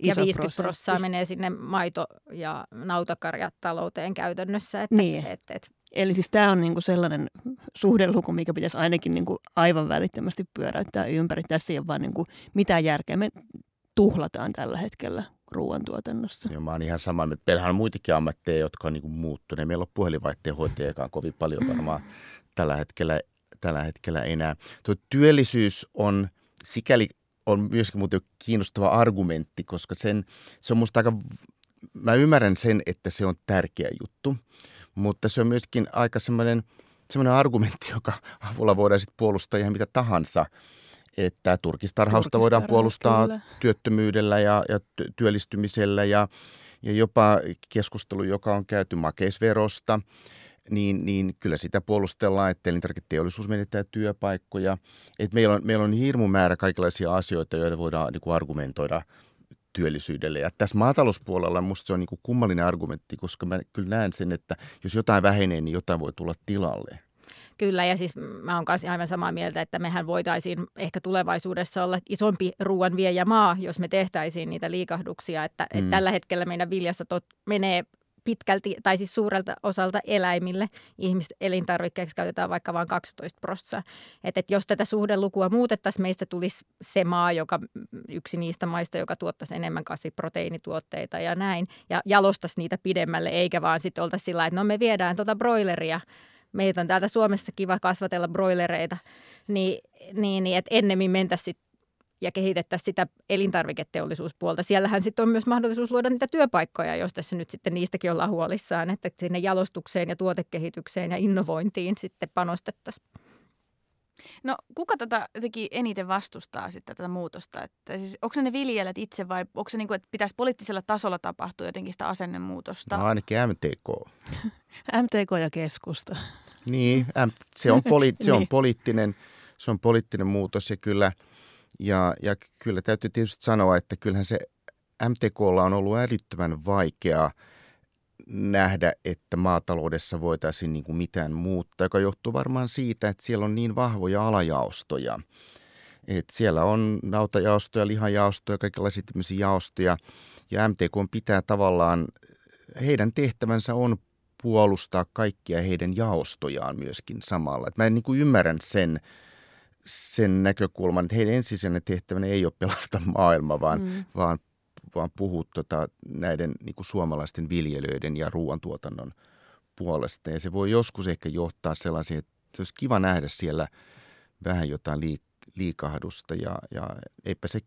ja 50 prosenttia menee sinne maito- ja nautakarjatalouteen käytännössä. Että, niin. et, et. Eli siis tämä on niinku sellainen suhdeluku, mikä pitäisi ainakin niinku aivan välittömästi pyöräyttää ympäri. Tässä ei ole vaan niinku mitään järkeä. Me tuhlataan tällä hetkellä ruoantuotannossa. Joo, mä oon ihan sama. Meillähän on muitakin ammatteja, jotka on niinku muuttuneet. Meillä on puhelinvaihteen hoitajakaan kovin paljon varmaan tällä hetkellä, tällä hetkellä enää. Tuo työllisyys on sikäli on myöskin muuten kiinnostava argumentti, koska sen, se on musta aika, mä ymmärrän sen, että se on tärkeä juttu, mutta se on myöskin aika semmoinen, semmoinen argumentti, joka avulla voidaan sitten puolustaa ihan mitä tahansa. Että turkistarhausta voidaan puolustaa kyllä. työttömyydellä ja, ja työllistymisellä ja, ja jopa keskustelu, joka on käyty makeisverosta – niin, niin kyllä sitä puolustellaan, että elintarviketeollisuus menettää työpaikkoja. Et meillä, on, meillä on hirmu määrä kaikenlaisia asioita, joita voidaan niin kuin argumentoida työllisyydelle. Ja tässä maatalouspuolella minusta se on niin kuin kummallinen argumentti, koska mä kyllä näen sen, että jos jotain vähenee, niin jotain voi tulla tilalle. Kyllä, ja siis mä oon kanssa aivan samaa mieltä, että mehän voitaisiin ehkä tulevaisuudessa olla isompi maa, jos me tehtäisiin niitä liikahduksia. Että, mm. että tällä hetkellä meidän viljasta tot, menee pitkälti, tai siis suurelta osalta eläimille ihmiselintarvikkeeksi käytetään vaikka vain 12 prosenttia. Että et jos tätä suhdelukua muutettaisiin, meistä tulisi se maa, joka, yksi niistä maista, joka tuottaisi enemmän kasviproteiinituotteita ja näin, ja jalostaisi niitä pidemmälle, eikä vaan sitten oltaisi sillä että no me viedään tuota broileria, meitä on täältä Suomessa kiva kasvatella broilereita, niin, niin, niin että ennemmin mentäisiin ja kehitettäisiin sitä elintarviketeollisuuspuolta. Siellähän sitten on myös mahdollisuus luoda niitä työpaikkoja, jos tässä nyt sitten niistäkin ollaan huolissaan, että sinne jalostukseen ja tuotekehitykseen ja innovointiin sitten panostettaisiin. No kuka tätä jotenkin eniten vastustaa sitten tätä muutosta? Että siis, onko se ne viljelijät itse vai onko se niin kuin, että pitäisi poliittisella tasolla tapahtua jotenkin sitä asennemuutosta? No ainakin MTK. [laughs] MTK ja keskusta. Niin, se on, poli- se on [laughs] niin. poliittinen, se on poliittinen muutos ja kyllä – ja, ja kyllä täytyy tietysti sanoa, että kyllähän se MTKlla on ollut älyttömän vaikea nähdä, että maataloudessa voitaisiin niin kuin mitään muuttaa, joka johtuu varmaan siitä, että siellä on niin vahvoja alajaostoja. Et siellä on nautajaostoja, lihajaostoja, kaikenlaisia tämmöisiä jaostoja. Ja MTK pitää tavallaan, heidän tehtävänsä on puolustaa kaikkia heidän jaostojaan myöskin samalla. Et mä en niin kuin ymmärrän sen, sen näkökulman, että heidän ensisijainen tehtävänä ei ole pelastaa maailma, vaan, mm. vaan, vaan puhua tota, näiden niin kuin suomalaisten viljelijöiden ja ruoantuotannon puolesta. Ja se voi joskus ehkä johtaa sellaisiin, että se olisi kiva nähdä siellä vähän jotain liik- liikahdusta ja, ja eipä se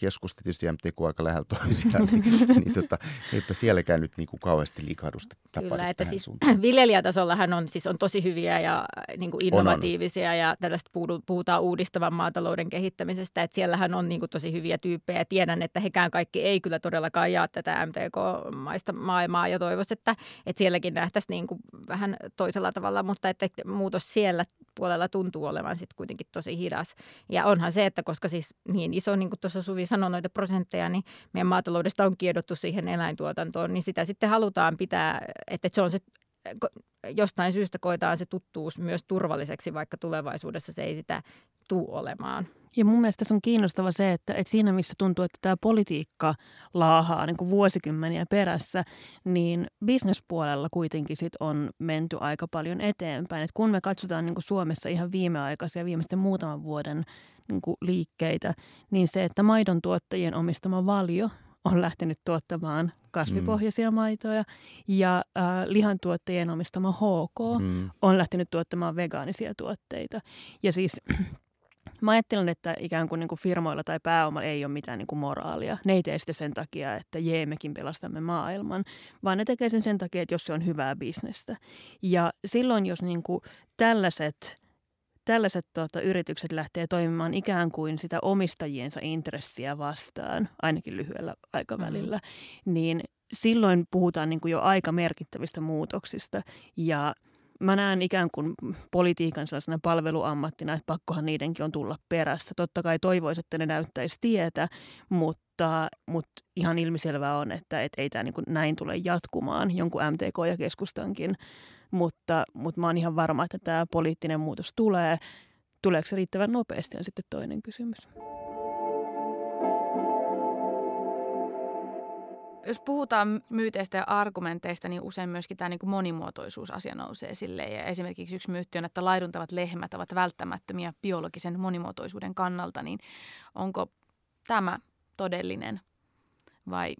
keskusta tietysti MTK aika lähellä toisiaan, niin, [laughs] niin tota, eipä sielläkään nyt niin kuin kauheasti liikahdusta tapahdu Kyllä, että siis suuntaan. [clears throat] viljelijätasollahan on, siis on tosi hyviä ja niin kuin innovatiivisia on, on. ja tällaista puhutaan uudistavan maatalouden kehittämisestä, että siellähän on niin kuin tosi hyviä tyyppejä ja tiedän, että hekään kaikki ei kyllä todellakaan jaa tätä MTK-maista maailmaa ja toivoisi, että, että sielläkin nähtäisiin niin kuin vähän toisella tavalla, mutta että muutos siellä puolella tuntuu olevan sitten kuitenkin tosi hidas. Ja onhan se, että koska siis niin iso, niin kuin tuossa Suvi sanoi noita prosentteja, niin meidän maataloudesta on kiedottu siihen eläintuotantoon, niin sitä sitten halutaan pitää, että se on se jostain syystä koetaan se tuttuus myös turvalliseksi, vaikka tulevaisuudessa se ei sitä tuu olemaan. Ja mun mielestä tässä on kiinnostava se, että, että siinä missä tuntuu, että tämä politiikka laahaa niin kuin vuosikymmeniä perässä, niin bisnespuolella kuitenkin sit on menty aika paljon eteenpäin. Et kun me katsotaan niin kuin Suomessa ihan viimeaikaisia, viimeisten muutaman vuoden niin kuin liikkeitä, niin se, että maidon tuottajien omistama valio on lähtenyt tuottamaan kasvipohjaisia mm. maitoja ja äh, lihantuottajien omistama HK mm. on lähtenyt tuottamaan vegaanisia tuotteita. Ja siis [clears throat] Mä ajattelen, että ikään kuin, niin kuin firmoilla tai pääomalla ei ole mitään niin kuin moraalia. Ne ei tee sitä sen takia, että jee, mekin pelastamme maailman, vaan ne tekee sen sen takia, että jos se on hyvää bisnestä. Ja silloin, jos niin kuin tällaiset, tällaiset tota, yritykset lähtee toimimaan ikään kuin sitä omistajiensa intressiä vastaan, ainakin lyhyellä aikavälillä, mm-hmm. niin silloin puhutaan niin kuin jo aika merkittävistä muutoksista. Ja – mä näen ikään kuin politiikan sellaisena palveluammattina, että pakkohan niidenkin on tulla perässä. Totta kai toivoisi, että ne näyttäisi tietä, mutta, mutta ihan ilmiselvää on, että et ei tämä niin näin tule jatkumaan jonkun MTK ja keskustankin. Mutta, mutta mä oon ihan varma, että tämä poliittinen muutos tulee. Tuleeko se riittävän nopeasti on sitten toinen kysymys. jos puhutaan myyteistä ja argumenteista, niin usein myöskin tämä niin monimuotoisuusasia nousee esille. Ja esimerkiksi yksi myytti on, että laiduntavat lehmät ovat välttämättömiä biologisen monimuotoisuuden kannalta. Niin onko tämä todellinen vai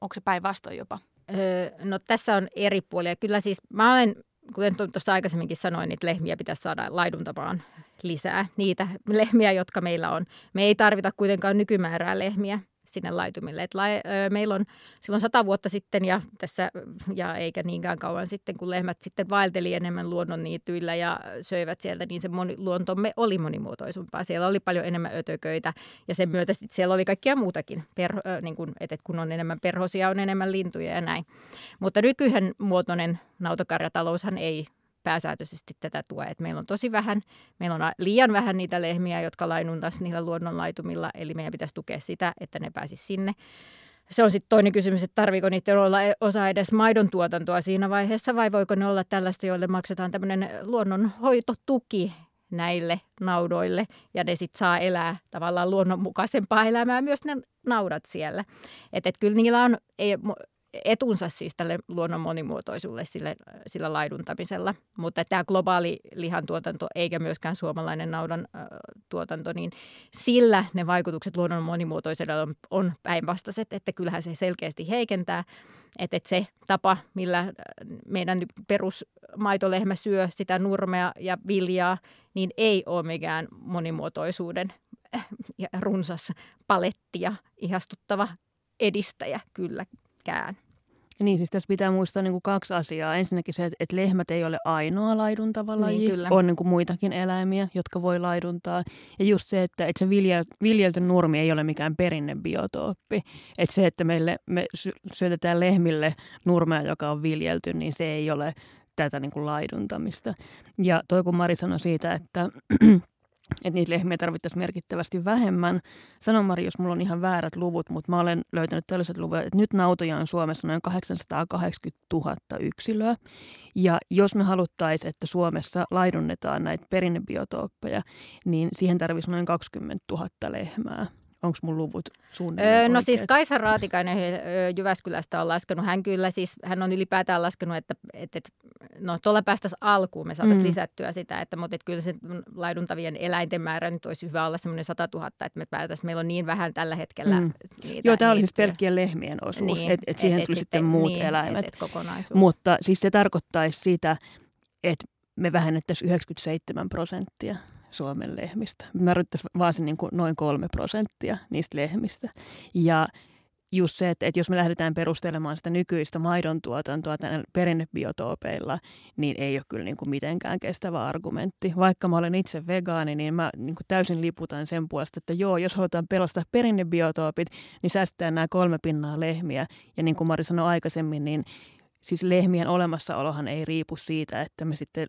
onko se päinvastoin jopa? Öö, no tässä on eri puolia. Kyllä siis mä olen, kuten tuossa aikaisemminkin sanoin, että lehmiä pitäisi saada laiduntamaan lisää. Niitä lehmiä, jotka meillä on. Me ei tarvita kuitenkaan nykymäärää lehmiä sinne laitumille. Et la, ö, meillä on silloin sata vuotta sitten ja tässä, ja eikä niinkään kauan sitten, kun lehmät sitten vaelteli enemmän luonnonniityillä ja söivät sieltä, niin se moni, luontomme oli monimuotoisumpaa. Siellä oli paljon enemmän ötököitä ja sen myötä sitten siellä oli kaikkia muutakin, per, ö, niin kun, et, et kun on enemmän perhosia, on enemmän lintuja ja näin. Mutta nykyhän muotoinen nautakarjataloushan ei pääsääntöisesti tätä tue. Et meillä on tosi vähän, meillä on liian vähän niitä lehmiä, jotka lainuntaisi niillä luonnonlaitumilla, eli meidän pitäisi tukea sitä, että ne pääsisi sinne. Se on sitten toinen kysymys, että tarviiko niiden olla osa edes maidon tuotantoa siinä vaiheessa, vai voiko ne olla tällaista, joille maksetaan tämmöinen luonnonhoitotuki näille naudoille, ja ne sitten saa elää tavallaan luonnonmukaisempaa elämää myös ne naudat siellä. Että et kyllä niillä on, ei, etunsa siis tälle luonnon monimuotoisuudelle sille, sillä laiduntamisella. Mutta tämä globaali lihantuotanto eikä myöskään suomalainen naudan äh, tuotanto, niin sillä ne vaikutukset luonnon monimuotoisuudelle on, on päinvastaiset, että kyllähän se selkeästi heikentää. Että et se tapa, millä meidän perusmaitolehmä syö sitä nurmea ja viljaa, niin ei ole mikään monimuotoisuuden ja runsas paletti ja ihastuttava edistäjä kyllä kään. Niin, siis tässä pitää muistaa niin kuin kaksi asiaa. Ensinnäkin se, että lehmät ei ole ainoa laiduntava laji. Niin, kyllä. On niin kuin muitakin eläimiä, jotka voi laiduntaa. Ja just se, että, että se vilja, viljelty nurmi ei ole mikään perinnebiotooppi. Että se, että meille, me syötetään lehmille nurmea, joka on viljelty, niin se ei ole tätä niin kuin laiduntamista. Ja toi kun Mari sanoi siitä, että että niitä lehmiä tarvittaisiin merkittävästi vähemmän. Sanon Mari, jos mulla on ihan väärät luvut, mutta mä olen löytänyt tällaiset luvut, että nyt nautoja on Suomessa noin 880 000 yksilöä. Ja jos me haluttaisiin, että Suomessa laidunnetaan näitä perinnebiotooppeja, niin siihen tarvitsisi noin 20 000 lehmää. Onko mun luvut suunnilleen öö, No siis Kaisa Raatikainen Jyväskylästä on laskenut. Hän kyllä siis, hän on ylipäätään laskenut, että, että, että no tuolla päästäisiin alkuun, me saataisiin mm. lisättyä sitä, että, mutta että kyllä se laiduntavien eläinten määrä nyt olisi hyvä olla semmoinen 100 000, että me päätäisiin, meillä on niin vähän tällä hetkellä mm. niitä Joo, tämä oli siis pelkkien lehmien osuus, niin, että et siihen et, tuli et sitten muut niin, eläimet. Et, et Mutta siis se tarkoittaisi sitä, että me vähennettäisiin 97 prosenttia Suomen lehmistä. Mä vaan se niin kuin noin kolme prosenttia niistä lehmistä. Ja just se, että, että jos me lähdetään perustelemaan sitä nykyistä maidon tuotantoa perinnebiotoopeilla, niin ei ole kyllä niin kuin mitenkään kestävä argumentti. Vaikka mä olen itse vegaani, niin mä niin kuin täysin liputan sen puolesta, että joo, jos halutaan pelastaa perinnebiotoopit, niin säästetään nämä kolme pinnaa lehmiä. Ja niin kuin Mari sanoi aikaisemmin, niin siis lehmien olemassaolohan ei riipu siitä, että me sitten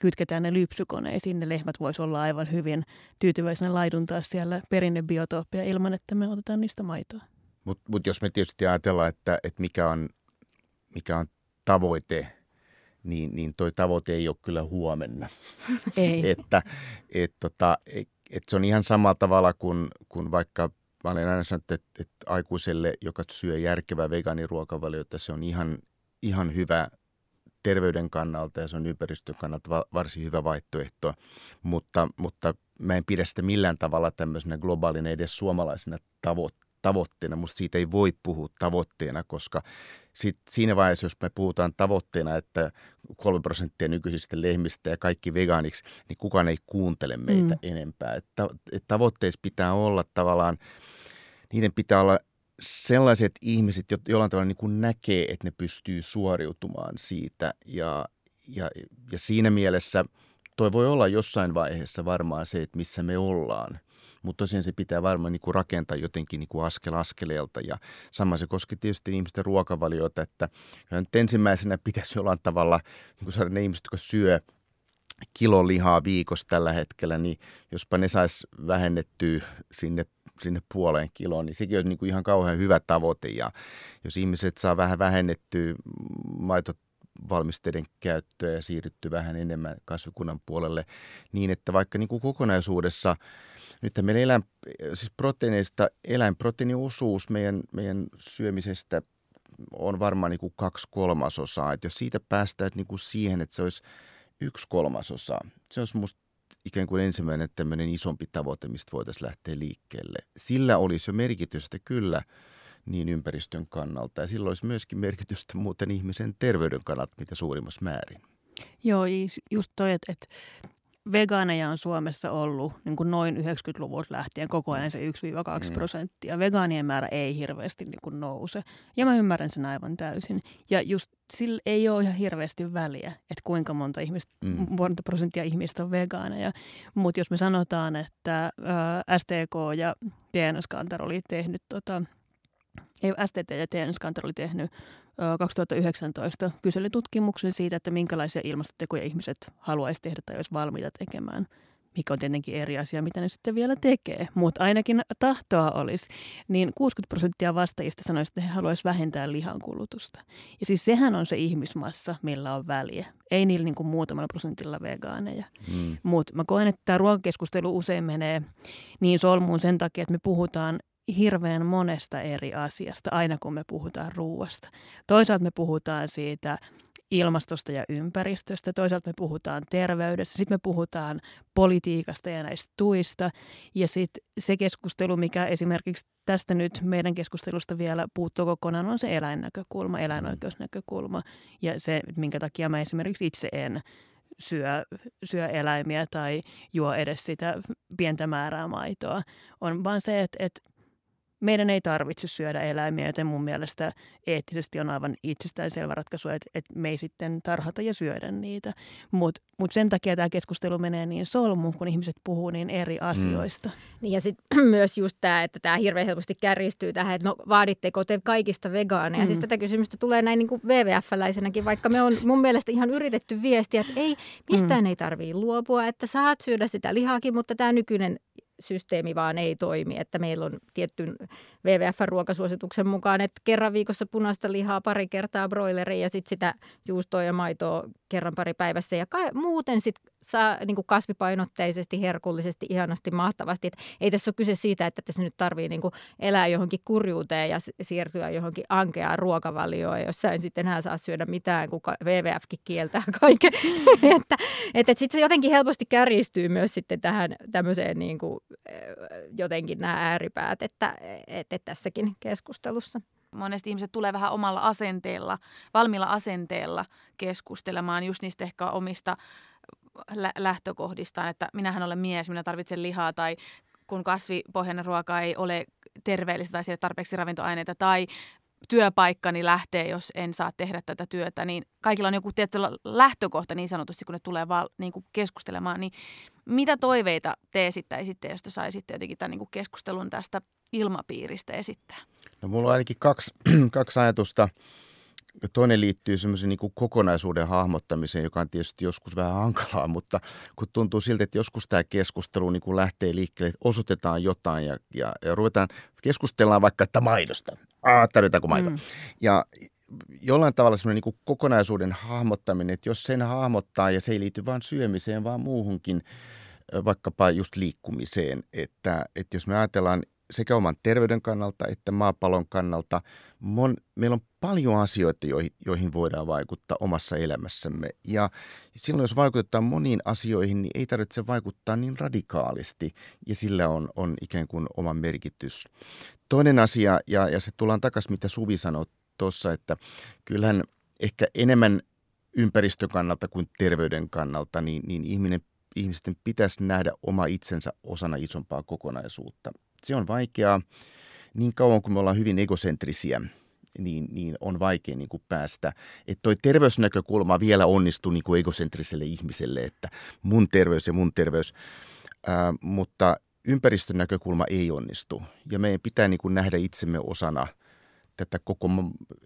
kytketään ne lypsykoneisiin, ne lehmät vois olla aivan hyvin tyytyväisenä laiduntaa siellä perinnebiotoopia ilman, että me otetaan niistä maitoa. Mutta mut jos me tietysti ajatellaan, että, että mikä, on, mikä on tavoite, niin, niin toi tavoite ei ole kyllä huomenna. [laughs] Ei. että et, tota, et, et se on ihan samalla tavalla kuin, kuin vaikka mä olen aina sanonut, että, että aikuiselle, joka syö järkevää vegaaniruokavaliota, se on ihan, ihan hyvä terveyden kannalta ja se on ympäristön kannalta varsin hyvä vaihtoehto, mutta, mutta mä en pidä sitä millään tavalla tämmöisenä globaalina edes suomalaisena tavoitteena tavoitteena. Musta siitä ei voi puhua tavoitteena, koska sit siinä vaiheessa, jos me puhutaan tavoitteena, että kolme prosenttia nykyisistä lehmistä ja kaikki vegaaniksi, niin kukaan ei kuuntele meitä mm. enempää. Että, että tavoitteissa pitää olla tavallaan, niiden pitää olla sellaiset ihmiset, jollain tavalla niin kuin näkee, että ne pystyy suoriutumaan siitä. Ja, ja, ja siinä mielessä toi voi olla jossain vaiheessa varmaan se, että missä me ollaan – mutta tosiaan se pitää varmaan niin kuin rakentaa jotenkin niin kuin askel askeleelta. Ja sama se koskee tietysti ihmisten ruokavaliota, että nyt ensimmäisenä pitäisi jollain tavalla niin kuin saada ne ihmiset, jotka syö kilo lihaa viikossa tällä hetkellä, niin jospa ne saisi vähennettyä sinne, sinne puoleen kiloon, niin sekin on niin kuin ihan kauhean hyvä tavoite. Ja jos ihmiset saa vähän vähennettyä maitovalmisteiden käyttöä ja siirrytty vähän enemmän kasvikunnan puolelle, niin että vaikka niin kuin kokonaisuudessa – nyt meidän eläin, siis proteiineista eläinproteiiniosuus meidän, meidän syömisestä on varmaan niin kuin kaksi kolmasosaa. Että jos siitä päästään niin kuin siihen, että se olisi yksi kolmasosa, se olisi musta ikään kuin ensimmäinen tämmöinen isompi tavoite, mistä voitaisiin lähteä liikkeelle. Sillä olisi jo merkitystä kyllä niin ympäristön kannalta ja sillä olisi myöskin merkitystä muuten ihmisen terveyden kannalta mitä suurimmassa määrin. Joo, just toi, että, että vegaaneja on Suomessa ollut niin kuin noin 90-luvulta lähtien koko ajan se 1-2 mm. prosenttia. Vegaanien määrä ei hirveästi niin kuin nouse. Ja mä ymmärrän sen aivan täysin. Ja just sillä ei ole ihan hirveästi väliä, että kuinka monta, ihmistä, mm. monta prosenttia ihmistä on vegaaneja. Mutta jos me sanotaan, että ä, STK ja TNS Kantar oli tehnyt tota, ei, STT ja TNS Kantar oli tehnyt 2019 kyselytutkimuksen siitä, että minkälaisia ilmastotekoja ihmiset haluaisi tehdä tai olisi valmiita tekemään mikä on tietenkin eri asia, mitä ne sitten vielä tekee, mutta ainakin tahtoa olisi, niin 60 prosenttia vastaajista sanoisi, että he haluaisivat vähentää lihankulutusta. Ja siis sehän on se ihmismassa, millä on väliä. Ei niillä niin kuin muutamalla prosentilla vegaaneja. Mm. Mutta mä koen, että tämä ruokakeskustelu usein menee niin solmuun sen takia, että me puhutaan hirveän monesta eri asiasta aina kun me puhutaan ruuasta. Toisaalta me puhutaan siitä ilmastosta ja ympäristöstä, toisaalta me puhutaan terveydestä, sitten me puhutaan politiikasta ja näistä tuista. Ja sitten se keskustelu, mikä esimerkiksi tästä nyt meidän keskustelusta vielä puuttuu kokonaan, on se eläinnäkökulma, eläinoikeusnäkökulma ja se, minkä takia mä esimerkiksi itse en syö, syö eläimiä tai juo edes sitä pientä määrää maitoa, on vaan se, että, että meidän ei tarvitse syödä eläimiä, joten mun mielestä eettisesti on aivan itsestäänselvä ratkaisu, että, että me ei sitten tarhata ja syödä niitä. Mutta mut sen takia tämä keskustelu menee niin solmu, kun ihmiset puhuu niin eri mm. asioista. Mm. Niin ja sitten [clears throat] myös just tämä, että tämä hirveän helposti kärjistyy tähän, että no vaaditteko te kaikista vegaaneja. Mm. Siis tätä kysymystä tulee näin niin kuin WWF-läisenäkin, vaikka me on mun mielestä ihan yritetty viestiä, että ei, mistään mm. ei tarvitse luopua, että saat syödä sitä lihaakin, mutta tämä nykyinen systeemi vaan ei toimi, että meillä on tietty WWF-ruokasuosituksen mukaan, että kerran viikossa punaista lihaa, pari kertaa broileria ja sitten sitä juustoa ja maitoa kerran pari päivässä. Ja ka- muuten sitten saa niin kuin kasvipainotteisesti, herkullisesti, ihanasti, mahtavasti. Et ei tässä ole kyse siitä, että tässä nyt tarvii niin kuin elää johonkin kurjuuteen ja siirtyä johonkin ankeaan ruokavalioon, jossa en sitten enää saa syödä mitään, kun WWFkin kieltää [laughs] kaiken. [laughs] että että sitten se jotenkin helposti kärjistyy myös sitten tähän tämmöiseen niin kuin, jotenkin nämä ääripäät, että, että tässäkin keskustelussa monesti ihmiset tulee vähän omalla asenteella, valmiilla asenteella keskustelemaan just niistä ehkä omista lä- lähtökohdistaan, että minähän olen mies, minä tarvitsen lihaa tai kun kasvipohjainen ruoka ei ole terveellistä tai siellä tarpeeksi ravintoaineita tai työpaikkani lähtee, jos en saa tehdä tätä työtä, niin kaikilla on joku tietty lähtökohta niin sanotusti, kun ne tulee val, niin kuin keskustelemaan. Niin mitä toiveita te esittäisitte, jos te saisitte jotenkin tämän niin kuin keskustelun tästä ilmapiiristä esittää? No mulla on ainakin kaksi, [clears throat] kaksi ajatusta. Toinen liittyy semmoisen niin kokonaisuuden hahmottamiseen, joka on tietysti joskus vähän hankalaa, [laughs] mutta kun tuntuu siltä, että joskus tämä keskustelu niin kuin lähtee liikkeelle, että osoitetaan jotain ja, ja, ja ruvetaan keskustellaan vaikka, että maidosta. Ah, tarvitaanko maito? Mm. Ja jollain tavalla semmoinen niin kokonaisuuden hahmottaminen, että jos sen hahmottaa ja se ei liity vain syömiseen, vaan muuhunkin, vaikkapa just liikkumiseen, että, että jos me ajatellaan sekä oman terveyden kannalta että maapallon kannalta. Mon, meillä on paljon asioita, joihin, joihin voidaan vaikuttaa omassa elämässämme. Ja silloin, jos vaikutetaan moniin asioihin, niin ei tarvitse vaikuttaa niin radikaalisti, ja sillä on, on ikään kuin oma merkitys. Toinen asia, ja, ja se tullaan takaisin, mitä Suvi sanoi tuossa, että kyllähän ehkä enemmän ympäristön kannalta kuin terveyden kannalta, niin, niin ihminen, ihmisten pitäisi nähdä oma itsensä osana isompaa kokonaisuutta se on vaikeaa. Niin kauan kuin me ollaan hyvin egocentrisiä, niin, niin on vaikea niin kuin päästä. Että toi terveysnäkökulma vielä onnistuu niin kuin egocentriselle ihmiselle, että mun terveys ja mun terveys. Ää, mutta ympäristön näkökulma ei onnistu. Ja meidän pitää niin kuin nähdä itsemme osana tätä koko,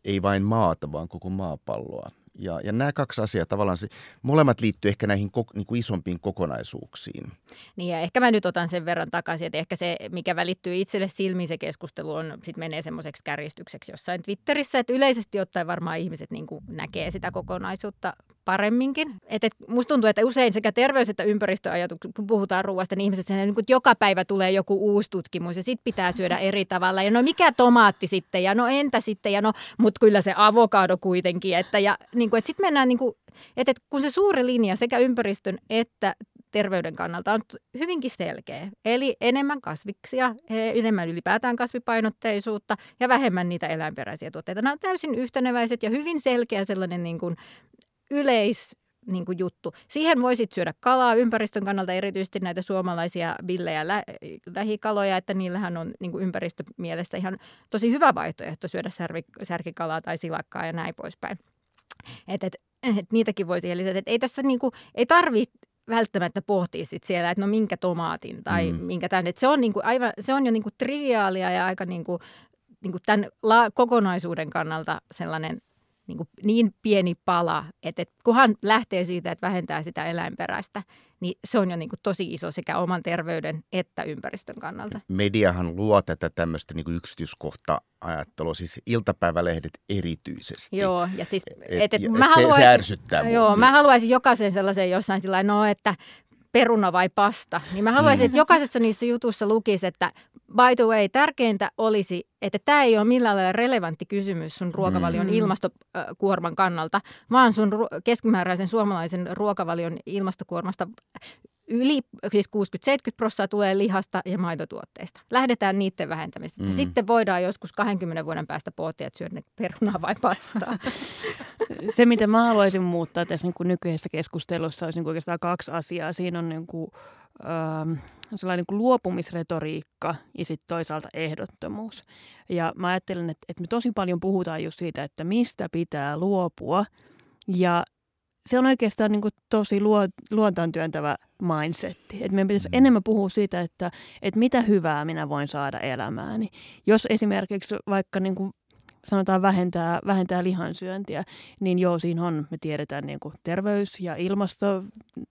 ei vain maata, vaan koko maapalloa. Ja, ja nämä kaksi asiaa tavallaan, se, molemmat liittyy ehkä näihin niin kuin isompiin kokonaisuuksiin. Niin ja ehkä mä nyt otan sen verran takaisin, että ehkä se, mikä välittyy itselle silmiin se keskustelu on, sit menee semmoiseksi kärjistykseksi jossain Twitterissä, että yleisesti ottaen varmaan ihmiset niin kuin näkee sitä kokonaisuutta paremminkin. Et, et, musta tuntuu, että usein sekä terveys- että ympäristöajatukset, kun puhutaan ruoasta, niin ihmiset niin kuin, joka päivä tulee joku uusi tutkimus ja sit pitää syödä eri tavalla. Ja no mikä tomaatti sitten ja no entä sitten ja no, mutta kyllä se avokado kuitenkin. Että, ja, niin kuin, että sitten mennään, niin kuin, että, että kun se suuri linja sekä ympäristön että terveyden kannalta on hyvinkin selkeä. Eli enemmän kasviksia, enemmän ylipäätään kasvipainotteisuutta ja vähemmän niitä eläinperäisiä tuotteita. Nämä on täysin yhteneväiset ja hyvin selkeä sellainen niin kuin yleis niin kuin juttu. Siihen voisit syödä kalaa ympäristön kannalta, erityisesti näitä suomalaisia villejä lä- lähikaloja, että niillähän on niin kuin ympäristömielessä ihan tosi hyvä vaihtoehto syödä särvi- särkikalaa tai silakkaa ja näin poispäin. Et, et, et niitäkin voisi lisätä. Et ei tässä niin kuin, ei tarvitse välttämättä pohtia sit siellä, että no minkä tomaatin tai mm. minkä tämän. Et se, on niinku aivan, se on jo niinku triviaalia ja aika niinku, niinku tämän la- kokonaisuuden kannalta sellainen niin, kuin niin pieni pala, että, että kunhan lähtee siitä, että vähentää sitä eläinperäistä, niin se on jo niin kuin tosi iso sekä oman terveyden että ympäristön kannalta. Mediahan luo tätä tämmöistä niin yksityiskohta-ajattelua, siis iltapäivälehdet erityisesti. Joo, ja siis et, et, et, mä haluaisin, se, se ärsyttää Joo, mä haluaisin jokaisen sellaisen jossain sillä no, että peruna vai pasta, niin mä haluaisin, että mm. jokaisessa niissä jutuissa lukisi, että by the way, tärkeintä olisi, että tämä ei ole millään lailla relevantti kysymys sun ruokavalion mm. ilmastokuorman kannalta, vaan sun keskimääräisen suomalaisen ruokavalion ilmastokuormasta yli, siis 60-70 prosenttia tulee lihasta ja maitotuotteista. Lähdetään niiden vähentämisestä. Mm. Sitten voidaan joskus 20 vuoden päästä pohtia, että syödä perunaa vai pastaa. [laughs] Se, mitä mä haluaisin muuttaa tässä niin kuin nykyisessä keskustelussa, olisi niin kuin oikeastaan kaksi asiaa. Siinä on niin kuin, ähm, sellainen niin kuin luopumisretoriikka ja sitten toisaalta ehdottomuus. Ja mä ajattelen, että, että me tosi paljon puhutaan just siitä, että mistä pitää luopua. Ja se on oikeastaan niin kuin tosi luo, luontaan työntävä mindsetti. Et meidän pitäisi mm. enemmän puhua siitä, että, että mitä hyvää minä voin saada elämääni. Jos esimerkiksi vaikka niin kuin sanotaan vähentää, vähentää lihansyöntiä, niin joo, siinä on, me tiedetään niin kuin terveys ja ilmasto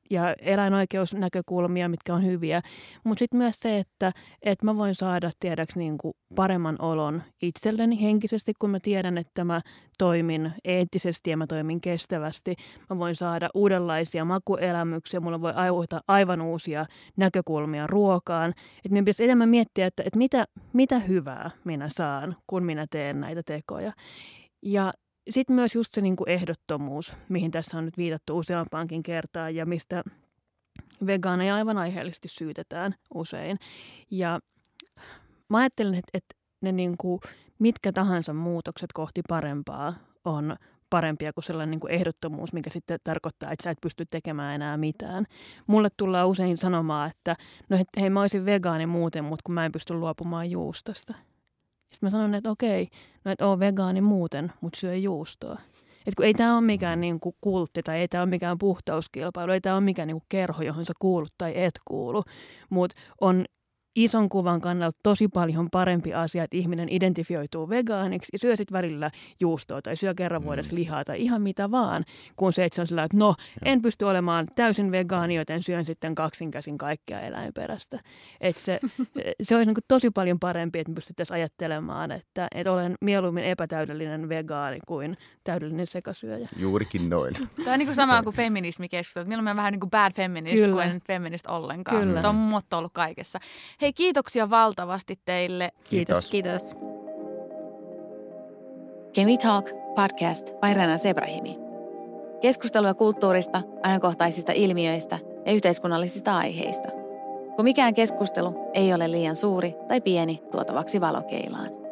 ja eläinoikeusnäkökulmia, mitkä on hyviä. Mutta sitten myös se, että, että mä voin saada tiedäksi niin kuin paremman olon itselleni henkisesti, kun mä tiedän, että mä toimin eettisesti ja mä toimin kestävästi. Mä voin saada uudenlaisia makuelämyksiä, mulla voi aivoita aivan uusia näkökulmia ruokaan. Että meidän pitäisi enemmän miettiä, että, että mitä, mitä hyvää minä saan, kun minä teen näitä tekoja. Ja sitten myös just se niin kuin ehdottomuus, mihin tässä on nyt viitattu useampaankin kertaan ja mistä vegaaneja aivan aiheellisesti syytetään usein. Ja mä ajattelen, että, että ne niin kuin, mitkä tahansa muutokset kohti parempaa on parempia kuin sellainen niin kuin ehdottomuus, mikä sitten tarkoittaa, että sä et pysty tekemään enää mitään. Mulle tullaan usein sanomaan, että no hei mä olisin vegaani muuten, mutta kun mä en pysty luopumaan juustosta. Sitten mä sanon, että okei, no et oo vegaani muuten, mutta syö juustoa. Et kun ei tämä ole mikään niin kuin kultti tai ei tämä ole mikään puhtauskilpailu, ei tämä ole mikään niin kuin kerho, johon sä kuulut tai et kuulu, mutta on ison kuvan kannalta tosi paljon parempi asia, että ihminen identifioituu vegaaniksi ja syö sitten välillä juustoa tai syö kerran mm. vuodessa lihaa tai ihan mitä vaan, kun se, että se on sellainen, että no, en pysty olemaan täysin vegaani, joten syön sitten kaksinkäsin kaikkea eläinperäistä. Että se, [laughs] se olisi niin tosi paljon parempi, että me pystyttäisiin ajattelemaan, että, että olen mieluummin epätäydellinen vegaani kuin täydellinen sekasyöjä. Juurikin noin. [laughs] Tämä on niin kuin sama kuin feminismikeskustelu. Milloin on vähän niin kuin bad feminist Kyllä. kuin feminist ollenkaan. Kyllä. Tämä on motto ollut kaikessa. Hei, kiitoksia valtavasti teille. Kiitos. Kiitos. Can We Talk podcast by Rena Sebrahimi. Keskustelua kulttuurista, ajankohtaisista ilmiöistä ja yhteiskunnallisista aiheista. Kun mikään keskustelu ei ole liian suuri tai pieni tuotavaksi valokeilaan.